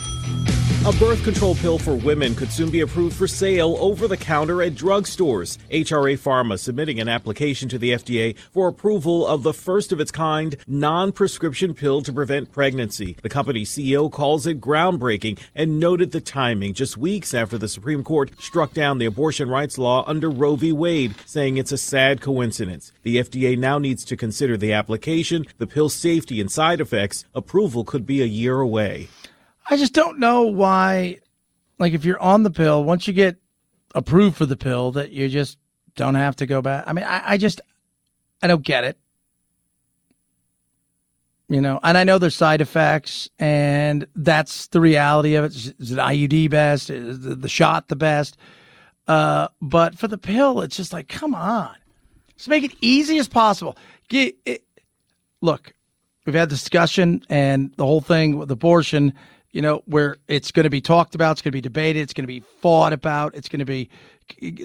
A birth control pill for women could soon be approved for sale over the counter at drugstores. HRA Pharma submitting an application to the FDA for approval of the first of its kind non prescription pill to prevent pregnancy. The company's CEO calls it groundbreaking and noted the timing just weeks after the Supreme Court struck down the abortion rights law under Roe v. Wade, saying it's a sad coincidence. The FDA now needs to consider the application, the pill's safety and side effects. Approval could be a year away. I just don't know why, like, if you're on the pill, once you get approved for the pill, that you just don't have to go back. I mean, I, I just, I don't get it. You know, and I know there's side effects, and that's the reality of it. Is it IUD best? Is the, the shot the best? Uh, but for the pill, it's just like, come on, just make it easy as possible. Get it, look, we've had discussion and the whole thing with abortion you know, where it's going to be talked about, it's going to be debated, it's going to be fought about, it's going to be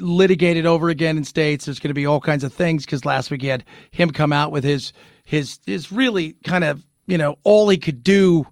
litigated over again in states. There's going to be all kinds of things because last week he had him come out with his his his really kind of you know all he could do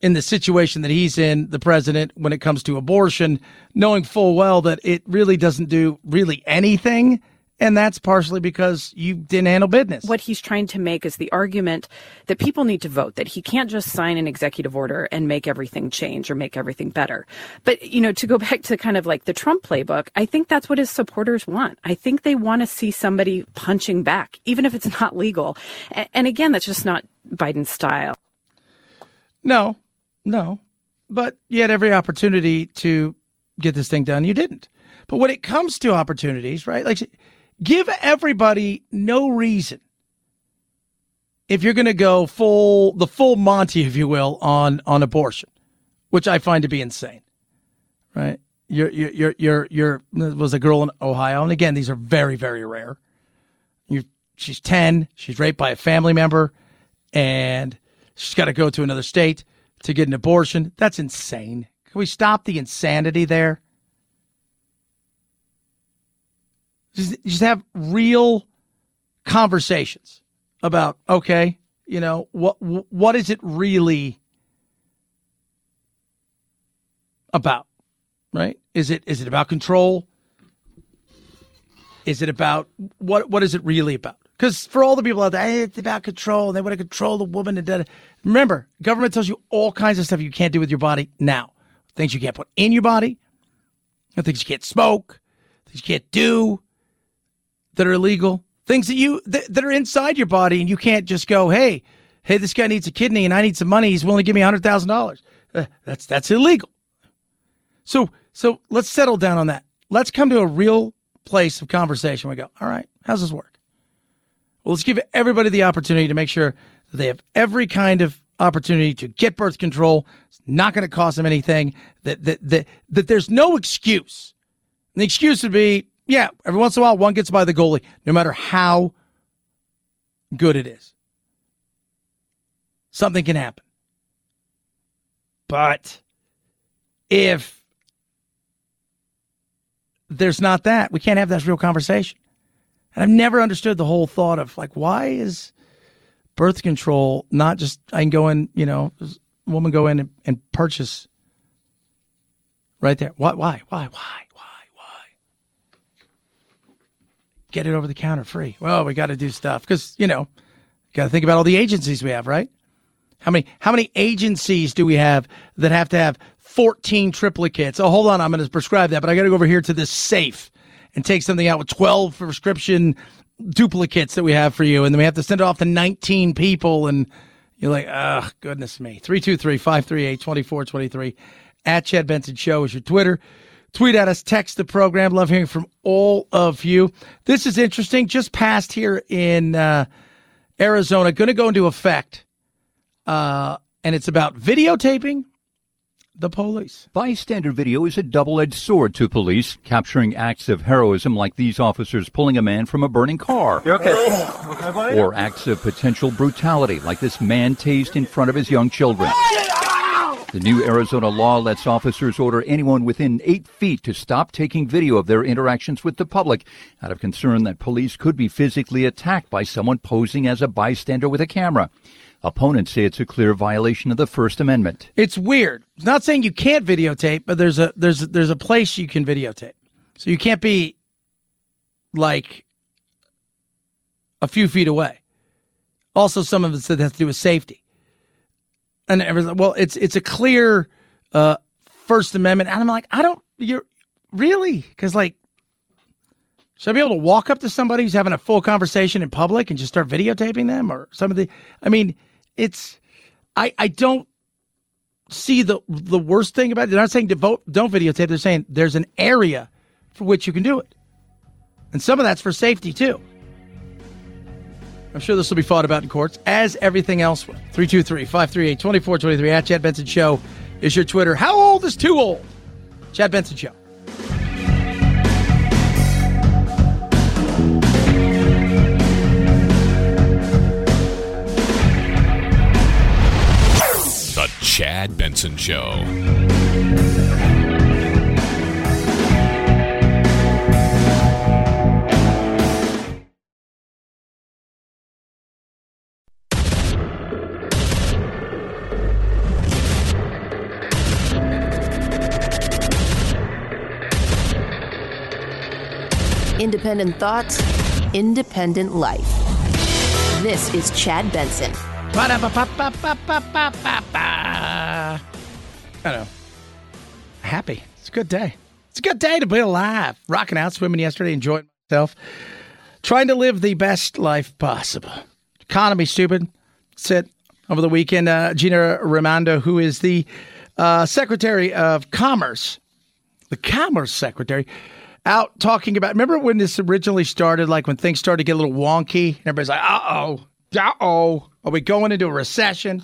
in the situation that he's in, the president, when it comes to abortion, knowing full well that it really doesn't do really anything and that's partially because you didn't handle business. What he's trying to make is the argument that people need to vote, that he can't just sign an executive order and make everything change or make everything better. But, you know, to go back to kind of like the Trump playbook, I think that's what his supporters want. I think they want to see somebody punching back, even if it's not legal. And again, that's just not Biden's style. No, no. But you had every opportunity to get this thing done. You didn't. But when it comes to opportunities, right? Like, Give everybody no reason if you're going to go full the full Monty, if you will, on on abortion, which I find to be insane. Right? You're you're you're you're, you're was a girl in Ohio, and again, these are very very rare. You she's ten, she's raped by a family member, and she's got to go to another state to get an abortion. That's insane. Can we stop the insanity there? Just, just have real conversations about okay, you know what what is it really about, right? Is it is it about control? Is it about what what is it really about? Because for all the people out there, it's about control. They want to control the woman. And remember, government tells you all kinds of stuff you can't do with your body now. Things you can't put in your body, things you can't smoke, things you can't do, that are illegal, things that you that, that are inside your body, and you can't just go, hey, hey, this guy needs a kidney and I need some money. He's willing to give me hundred thousand uh, dollars. That's that's illegal. So so let's settle down on that. Let's come to a real place of conversation. We go, all right, how's this work? Well, let's give everybody the opportunity to make sure that they have every kind of opportunity to get birth control. It's not going to cost them anything. That that that that there's no excuse. And the excuse would be yeah, every once in a while, one gets by the goalie, no matter how good it is. Something can happen. But if there's not that, we can't have that real conversation. And I've never understood the whole thought of like, why is birth control not just, I can go in, you know, woman go in and, and purchase right there. Why, why, why, why? Get it over the counter free. Well, we got to do stuff because you know, got to think about all the agencies we have, right? How many how many agencies do we have that have to have 14 triplicates? Oh, hold on, I'm going to prescribe that, but I got to go over here to this safe and take something out with 12 prescription duplicates that we have for you, and then we have to send it off to 19 people, and you're like, oh, goodness me. 323 538 2423 at Chad Benson Show is your Twitter. Tweet at us, text the program. Love hearing from all of you. This is interesting. Just passed here in uh, Arizona, going to go into effect uh, and it's about videotaping the police. Bystander video is a double edged sword to police, capturing acts of heroism like these officers pulling a man from a burning car. You okay? okay, buddy? Or acts of potential brutality like this man tased in front of his young children. The new Arizona law lets officers order anyone within eight feet to stop taking video of their interactions with the public out of concern that police could be physically attacked by someone posing as a bystander with a camera. Opponents say it's a clear violation of the First Amendment. It's weird. It's not saying you can't videotape, but there's a there's there's a place you can videotape. So you can't be like a few feet away. Also, some of it said has to do with safety. And everything. Well, it's it's a clear uh, First Amendment, and I'm like, I don't. You're really because like, should I be able to walk up to somebody who's having a full conversation in public and just start videotaping them or some of the? I mean, it's I I don't see the the worst thing about it. They're not saying to vote, don't videotape. They're saying there's an area for which you can do it, and some of that's for safety too. I'm sure this will be fought about in courts, as everything else will. 323 538 2423 at Chad Benson Show is your Twitter. How old is too old? Chad Benson Show. The Chad Benson Show. Independent thoughts, independent life. This is Chad Benson. I know. Happy. It's a good day. It's a good day to be alive. Rocking out, swimming yesterday, enjoying myself. Trying to live the best life possible. Economy stupid. Sit over the weekend. Uh, Gina Raimondo, who is the uh, Secretary of Commerce, the Commerce Secretary, out talking about. Remember when this originally started, like when things started to get a little wonky? And everybody's like, uh oh, uh oh, are we going into a recession?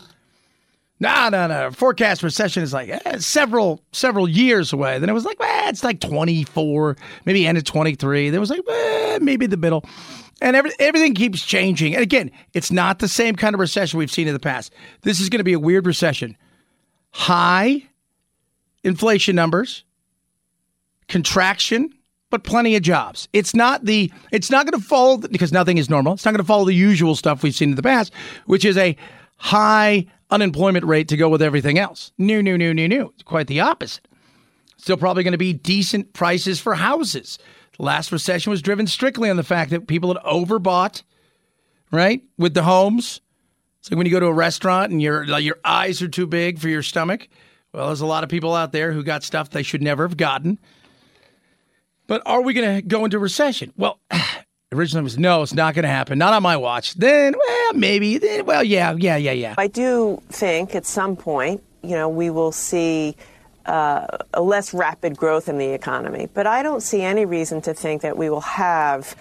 No, no, no. Forecast recession is like eh, several several years away. Then it was like, well, it's like 24, maybe end of 23. Then it was like, eh, maybe the middle. And every, everything keeps changing. And again, it's not the same kind of recession we've seen in the past. This is going to be a weird recession. High inflation numbers, contraction, but plenty of jobs. It's not the it's not going to follow because nothing is normal. It's not going to follow the usual stuff we've seen in the past, which is a high unemployment rate to go with everything else. New, new, new, new, new. It's quite the opposite. Still probably going to be decent prices for houses. The last recession was driven strictly on the fact that people had overbought, right, with the homes. It's like when you go to a restaurant and your like your eyes are too big for your stomach. Well, there's a lot of people out there who got stuff they should never have gotten. But are we going to go into recession? Well, (sighs) originally it was no, it's not going to happen. Not on my watch. Then, well, maybe. Then, well, yeah, yeah, yeah, yeah. I do think at some point, you know, we will see uh, a less rapid growth in the economy. But I don't see any reason to think that we will have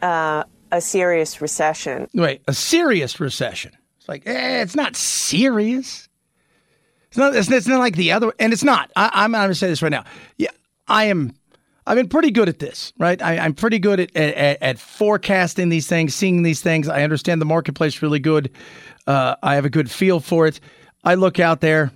uh, a serious recession. Wait, a serious recession? It's like, eh, it's not serious. It's not. It's, it's not like the other, and it's not. I, I'm, I'm going to say this right now. Yeah, I am. I've been pretty good at this, right? I, am pretty good at, at, at forecasting these things, seeing these things. I understand the marketplace really good. Uh, I have a good feel for it. I look out there.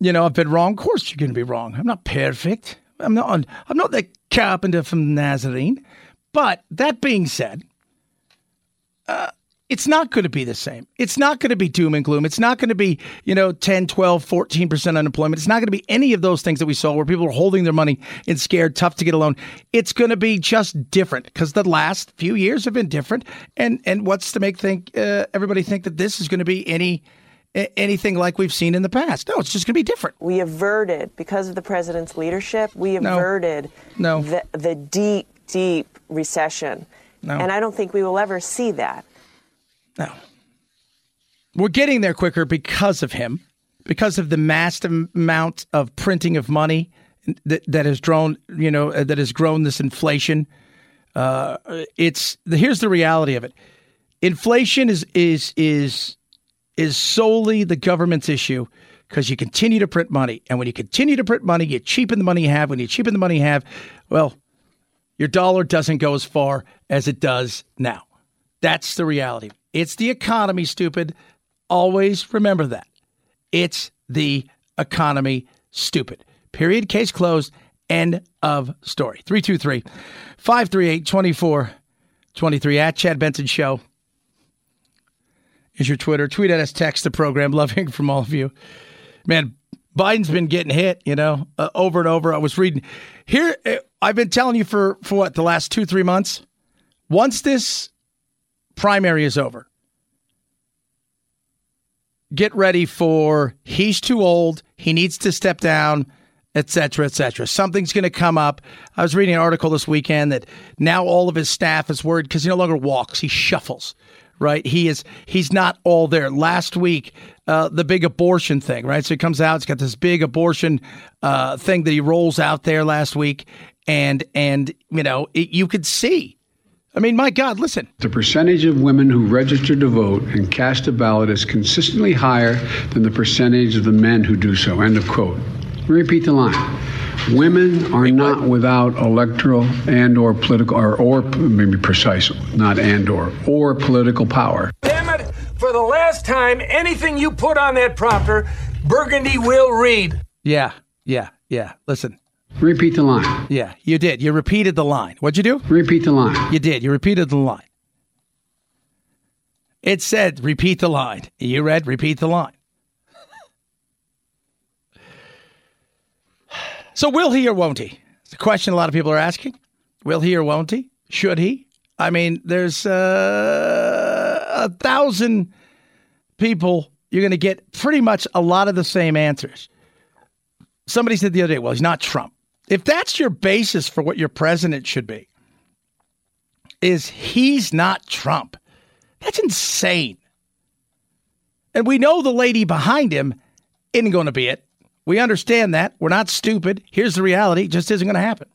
You know, I've been wrong. Of course, you're going to be wrong. I'm not perfect. I'm not. I'm not the carpenter from Nazarene. But that being said, uh, it's not going to be the same. It's not going to be doom and gloom. It's not going to be, you know, 10, 12, 14% unemployment. It's not going to be any of those things that we saw where people are holding their money and scared, tough to get a loan. It's going to be just different because the last few years have been different. And and what's to make think uh, everybody think that this is going to be any anything like we've seen in the past? No, it's just going to be different. We averted because of the president's leadership. We No. averted No. The, the deep, deep recession. No. And I don't think we will ever see that. No. We're getting there quicker because of him, because of the massive amount of printing of money that that has grown, you know, uh, that has grown this inflation. Uh, it's here's the reality of it: inflation is is is is solely the government's issue because you continue to print money. And when you continue to print money, you cheapen the money you have. When you cheapen the money you have, well, your dollar doesn't go as far as it does now. That's the reality. It's the economy, stupid. Always remember that. It's the economy, stupid. Period. Case closed. End of story. 323 538 2423 at Chad Benson Show is your Twitter. Tweet at us, text the program. (laughs) Love hearing from all of you. Man, Biden's been getting hit, you know, uh, over and over. I was reading here. uh, I've been telling you for for what the last two three months. Once this primary is over, get ready for he's too old. He needs to step down, etc., etc. Something's going to come up. I was reading an article this weekend that now all of his staff is worried because he no longer walks; he shuffles. Right? He is. He's not all there. Last week, uh, the big abortion thing. Right? So he comes out. He's got this big abortion uh, thing that he rolls out there last week, and and you know it, you could see. I mean, my God, listen. The percentage of women who register to vote and cast a ballot is consistently higher than the percentage of the men who do so. End of quote. Let me repeat the line. Women are not without electoral and or political or or maybe precise, not and or or political power. Damn it! For the last time, anything you put on that prompter, Burgundy will read. Yeah, yeah, yeah. Listen. Repeat the line. Yeah, you did. You repeated the line. What'd you do? Repeat the line. You did. You repeated the line. It said, repeat the line. You read, repeat the line. So, will he or won't he? It's a question a lot of people are asking. Will he or won't he? Should he? I mean, there's uh, a thousand people. You're going to get pretty much a lot of the same answers. Somebody said the other day, well, he's not Trump. If that's your basis for what your president should be, is he's not Trump. That's insane. And we know the lady behind him isn't going to be it. We understand that. We're not stupid. Here's the reality. It just isn't going to happen.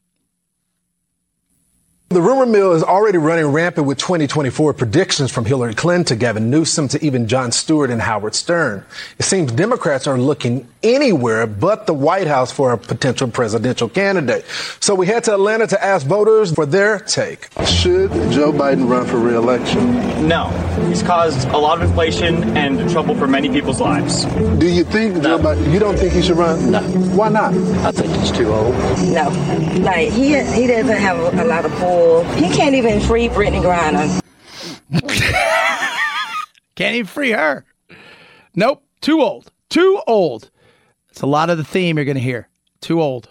The rumor mill is already running rampant with 2024 predictions from Hillary Clinton to Gavin Newsom to even Jon Stewart and Howard Stern. It seems Democrats are looking anywhere but the White House for a potential presidential candidate. So we head to Atlanta to ask voters for their take. Should Joe Biden run for re-election? No. He's caused a lot of inflation and trouble for many people's lives. Do you think Joe Biden? You don't think he should run? No. Why not? I think he's too old. No, like he he doesn't have a, a lot of pull. He can't even free Brittney Griner. Can't even free her. Nope. Too old. Too old. It's a lot of the theme you're going to hear. Too old.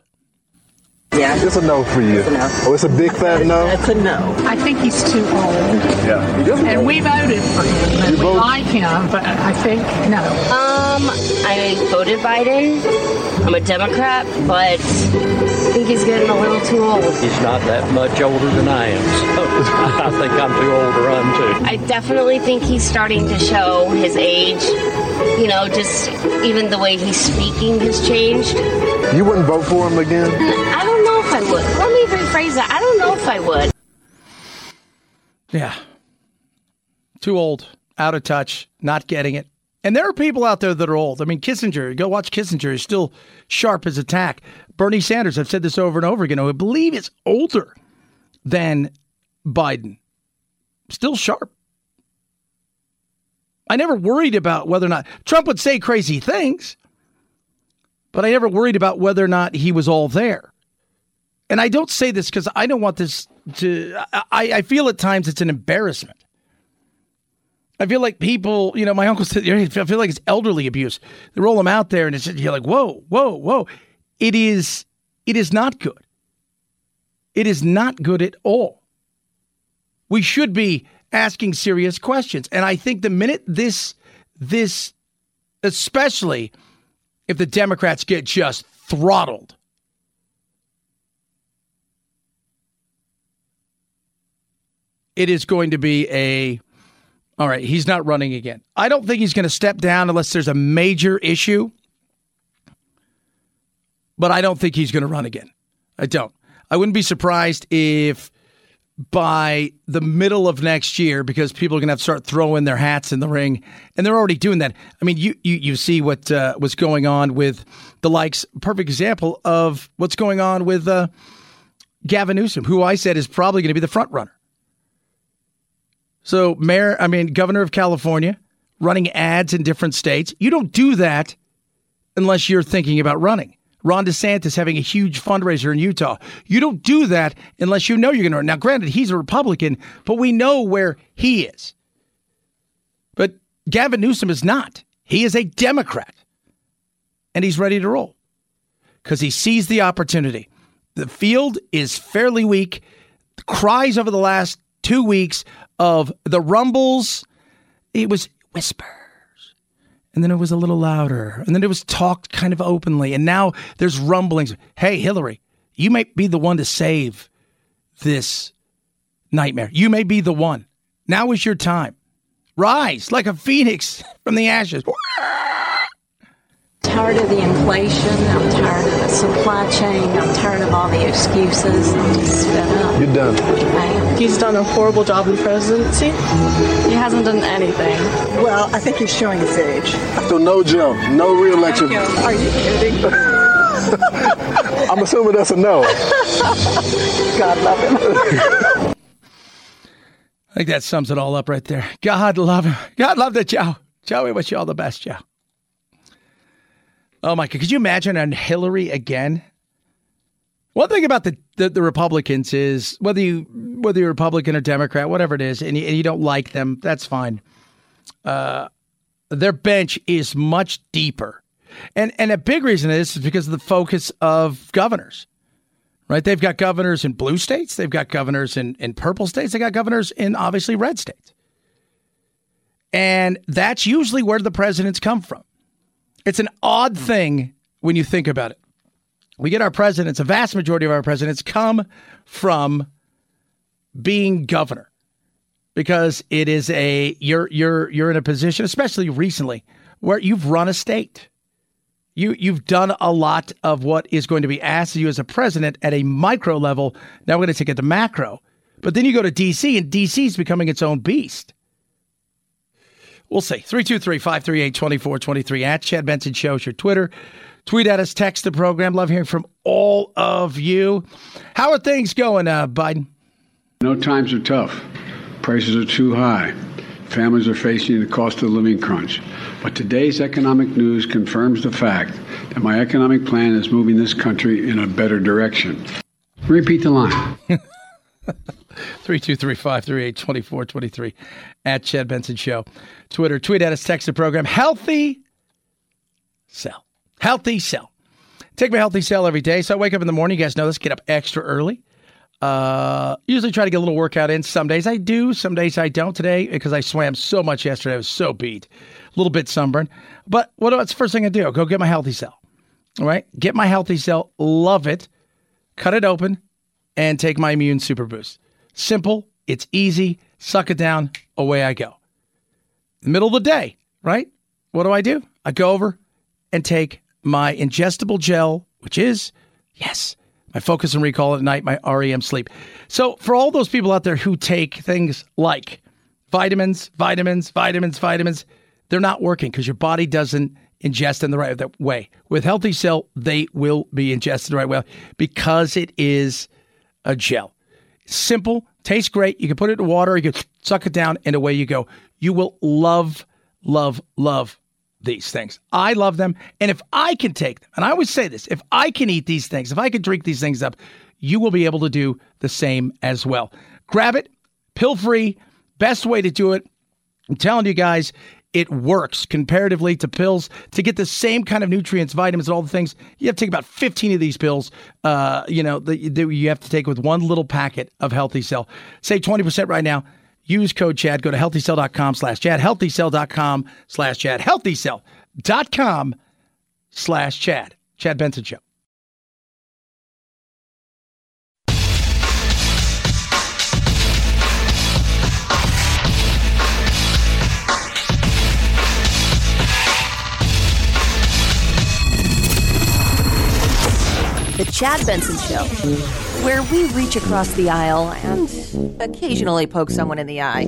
Yeah. It's a no for you. It's a no. Oh, it's a big fat no? It's a no. I think he's too old. Yeah. He is And old. we voted for him, and You we voted- like him, but I think no. Um, I voted Biden. I'm a Democrat, but I think he's getting a little too old. He's not that much older than I am, so (laughs) I think I'm too old to run too. I definitely think he's starting to show his age. You know, just even the way he's speaking has changed. You wouldn't vote for him again? I don't know if I would. Let me rephrase that. I don't know if I would. Yeah. Too old, out of touch, not getting it. And there are people out there that are old. I mean, Kissinger, go watch Kissinger. He's still sharp as a tack. Bernie Sanders, I've said this over and over again, I believe is older than Biden. Still sharp. I never worried about whether or not Trump would say crazy things, but I never worried about whether or not he was all there. And I don't say this because I don't want this to, I, I feel at times it's an embarrassment. I feel like people, you know, my uncle said, I feel like it's elderly abuse. They roll them out there and it's just, you're like, whoa, whoa, whoa. It is, it is not good. It is not good at all. We should be asking serious questions. And I think the minute this, this, especially if the Democrats get just throttled, it is going to be a all right, he's not running again. I don't think he's going to step down unless there's a major issue. But I don't think he's going to run again. I don't. I wouldn't be surprised if by the middle of next year because people are going to have to start throwing their hats in the ring, and they're already doing that. I mean, you you, you see what uh, what's going on with the likes. Perfect example of what's going on with uh, Gavin Newsom, who I said is probably going to be the front runner. So, mayor, I mean, governor of California, running ads in different states. You don't do that unless you're thinking about running. Ron DeSantis having a huge fundraiser in Utah. You don't do that unless you know you're going to run. Now, granted, he's a Republican, but we know where he is. But Gavin Newsom is not. He is a Democrat. And he's ready to roll because he sees the opportunity. The field is fairly weak. Cries over the last two weeks of the rumbles. It was whispers. and then it was a little louder, and then it was talked kind of openly, and now there's rumblings. Hey, Hillary, you may be the one to save this nightmare. You may be the one. Now is your time. Rise like a phoenix (laughs) from the ashes (laughs) tired of the inflation. I'm tired of the supply chain. I'm tired of all the excuses. I'm just fed up. You're done. He's done a horrible job in presidency. He hasn't done anything. Well, I think he's showing his age. So no jump, no reelection. Are you kidding? (laughs) I'm assuming that's a no. God love him. I think that sums it all up right there. God love him. God love the Joe. Joe, we wish you all the best, Joe. Oh my God! Could you imagine on Hillary again? One thing about the, the, the, Republicans is whether you whether you're Republican or Democrat, whatever it is, and you, and you don't like them, that's fine. Uh, their bench is much deeper, and and a big reason is because of the focus of governors. Right? They've got governors in blue states, they've got governors in, in purple states, they got governors in obviously red states. And that's usually where the presidents come from. It's an odd hmm. thing when you think about it. We get our presidents, a vast majority of our presidents come from being governor because it is a you're you're you're in a position especially recently where you've run a state. You you've done a lot of what is going to be asked of you as a president at a micro level. Now we're going to take it to macro. But then you go to DC and DC is becoming its own beast. We'll see. 323 538 2423 at Chad Benson Show your Twitter. Tweet at us, text the program. Love hearing from all of you. How are things going, uh, Biden? No times are tough. Prices are too high. Families are facing the cost of living crunch. But today's economic news confirms the fact that my economic plan is moving this country in a better direction. Repeat the line. (laughs) 323-538-2423 at Chad Benson Show. Twitter, tweet at us, text the program. Healthy Cell. Healthy Cell. Take my Healthy Cell every day. So I wake up in the morning. You guys know this. Get up extra early. Uh, usually try to get a little workout in. Some days I do. Some days I don't. Today, because I swam so much yesterday, I was so beat. A little bit sunburned. But what's the first thing I do? Go get my Healthy Cell. All right? Get my Healthy Cell. Love it. Cut it open and take my Immune Super Boost. Simple, it's easy, suck it down, away I go. Middle of the day, right? What do I do? I go over and take my ingestible gel, which is, yes, my focus and recall at night, my REM sleep. So, for all those people out there who take things like vitamins, vitamins, vitamins, vitamins, they're not working because your body doesn't ingest in the right way. With Healthy Cell, they will be ingested the right way because it is a gel. Simple, tastes great. You can put it in water, you can suck it down, and away you go. You will love, love, love these things. I love them. And if I can take them, and I always say this if I can eat these things, if I can drink these things up, you will be able to do the same as well. Grab it, pill free, best way to do it. I'm telling you guys, it works comparatively to pills. To get the same kind of nutrients, vitamins, and all the things, you have to take about 15 of these pills, uh, you know, that you have to take with one little packet of Healthy Cell. Save 20% right now. Use code CHAD. Go to healthycell.com slash CHAD, healthycell.com slash CHAD, healthycell.com slash CHAD. Chad Benson Show. Chad Benson Show, where we reach across the aisle and occasionally poke someone in the eye.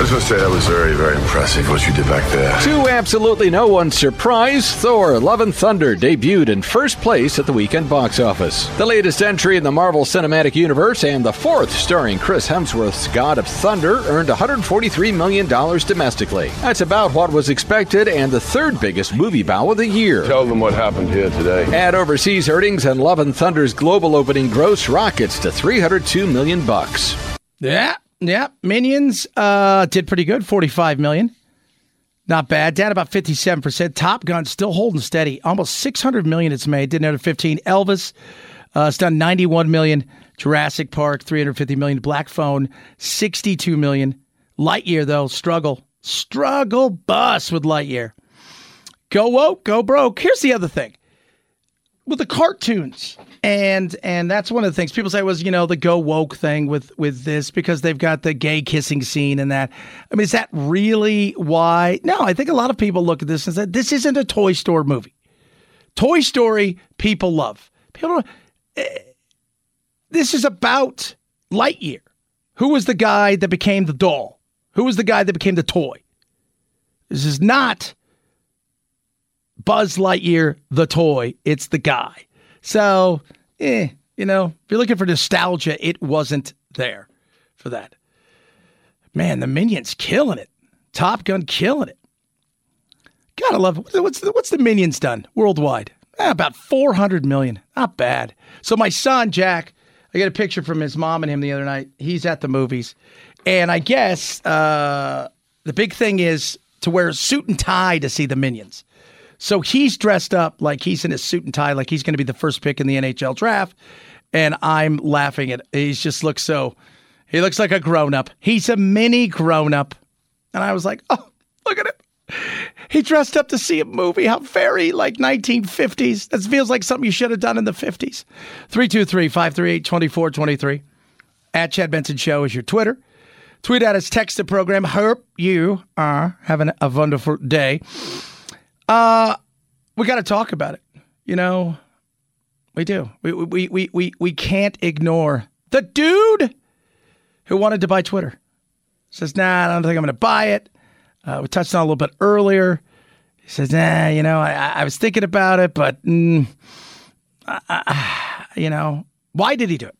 I just want to say that was very, very impressive what you did back there. To absolutely no one's surprise, Thor Love and Thunder debuted in first place at the weekend box office. The latest entry in the Marvel Cinematic Universe and the fourth starring Chris Hemsworth's God of Thunder earned $143 million domestically. That's about what was expected and the third biggest movie bow of the year. Tell them what happened here today. At overseas earnings and Love and Thunder's global opening gross rockets to 302 million bucks. Yeah, yeah. Minions uh, did pretty good, forty-five million. Not bad. Down about fifty-seven percent. Top Gun still holding steady, almost six hundred million. It's made. Did another fifteen. Elvis, uh, it's done ninety-one million. Jurassic Park, three hundred fifty million. Black Phone, sixty-two million. Lightyear though, struggle, struggle, bus with Lightyear. Go woke, go broke. Here's the other thing with the cartoons and and that's one of the things people say was you know the go woke thing with with this because they've got the gay kissing scene and that. I mean is that really why? No i think a lot of people look at this and say this isn't a toy store movie. Toy story people love. People eh, this is about lightyear. Who was the guy that became the doll? Who was the guy that became the toy? This is not Buzz Lightyear, the toy. It's the guy. So, eh, you know, if you're looking for nostalgia, it wasn't there for that. Man, the Minions killing it. Top Gun killing it. Gotta love it. What's the, what's the Minions done worldwide? Eh, about 400 million. Not bad. So my son, Jack, I got a picture from his mom and him the other night. He's at the movies. And I guess uh, the big thing is to wear a suit and tie to see the Minions. So he's dressed up like he's in his suit and tie, like he's going to be the first pick in the NHL draft. And I'm laughing at he just looks so he looks like a grown up. He's a mini grown up. And I was like, oh, look at him. He dressed up to see a movie. How very like 1950s. That feels like something you should have done in the 50s. 323 538 2423. At Chad Benson Show is your Twitter. Tweet at us, text the program. Hope you are having a wonderful day. Uh, we got to talk about it. You know, we do. We, we, we, we, we can't ignore the dude who wanted to buy Twitter. Says, nah, I don't think I'm going to buy it. Uh, we touched on a little bit earlier. He says, nah, you know, I, I was thinking about it, but, mm, you know, why did he do it?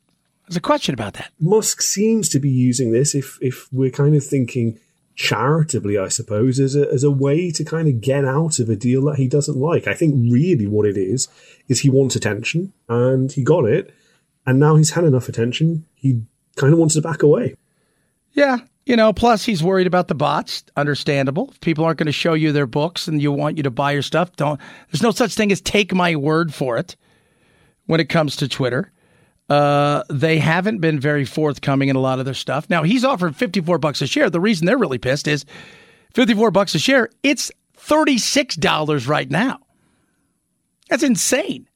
There's a question about that. Musk seems to be using this, if if we're kind of thinking charitably, I suppose, as a, as a way to kind of get out of a deal that he doesn't like. I think really what it is, is he wants attention and he got it. And now he's had enough attention. He kind of wants to back away. Yeah. You know, plus he's worried about the bots. Understandable. If people aren't going to show you their books and you want you to buy your stuff, don't. There's no such thing as take my word for it when it comes to Twitter. Uh, they haven't been very forthcoming in a lot of their stuff. Now he's offered 54 bucks a share. The reason they're really pissed is 54 bucks a share. It's $36 right now. That's insane.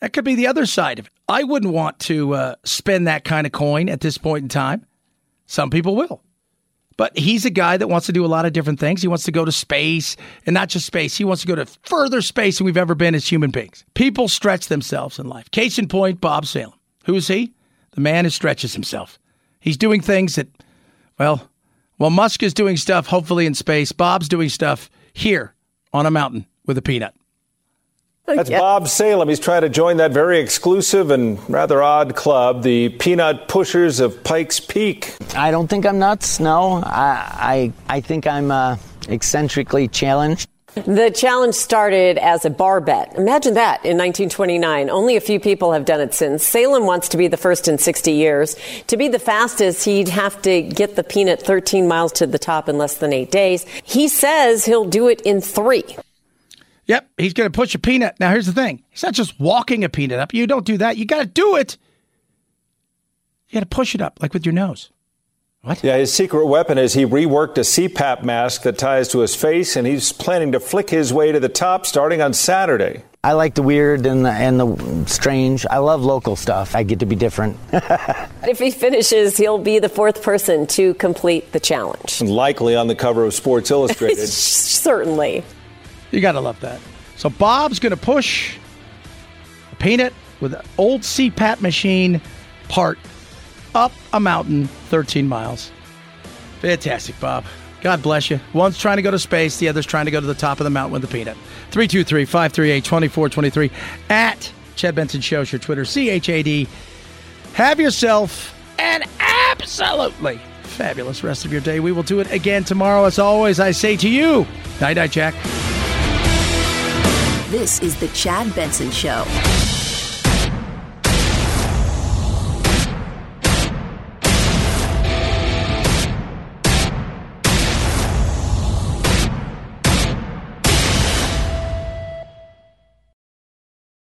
That could be the other side of it. I wouldn't want to uh, spend that kind of coin at this point in time. Some people will. But he's a guy that wants to do a lot of different things. He wants to go to space and not just space. He wants to go to further space than we've ever been as human beings. People stretch themselves in life. Case in point, Bob Salem. Who is he? The man who stretches himself. He's doing things that, well, well, Musk is doing stuff hopefully in space. Bob's doing stuff here on a mountain with a peanut. That's Bob Salem. He's trying to join that very exclusive and rather odd club, the Peanut Pushers of Pikes Peak. I don't think I'm nuts. No, I I, I think I'm uh, eccentrically challenged. The challenge started as a bar bet. Imagine that in 1929. Only a few people have done it since. Salem wants to be the first in 60 years. To be the fastest, he'd have to get the peanut 13 miles to the top in less than eight days. He says he'll do it in three. Yep, he's going to push a peanut. Now, here's the thing he's not just walking a peanut up. You don't do that. You got to do it. You got to push it up, like with your nose. What? Yeah, his secret weapon is he reworked a CPAP mask that ties to his face, and he's planning to flick his way to the top starting on Saturday. I like the weird and the, and the strange. I love local stuff. I get to be different. (laughs) if he finishes, he'll be the fourth person to complete the challenge. Likely on the cover of Sports Illustrated. (laughs) Certainly. You got to love that. So Bob's going to push paint it with an old CPAP machine part up a mountain 13 miles. Fantastic, Bob. God bless you. One's trying to go to space, the other's trying to go to the top of the mountain with the peanut. 323 538 2423 at Chad Benson Shows, your Twitter, C H A D. Have yourself an absolutely fabulous rest of your day. We will do it again tomorrow. As always, I say to you, night night, Jack. This is the Chad Benson Show.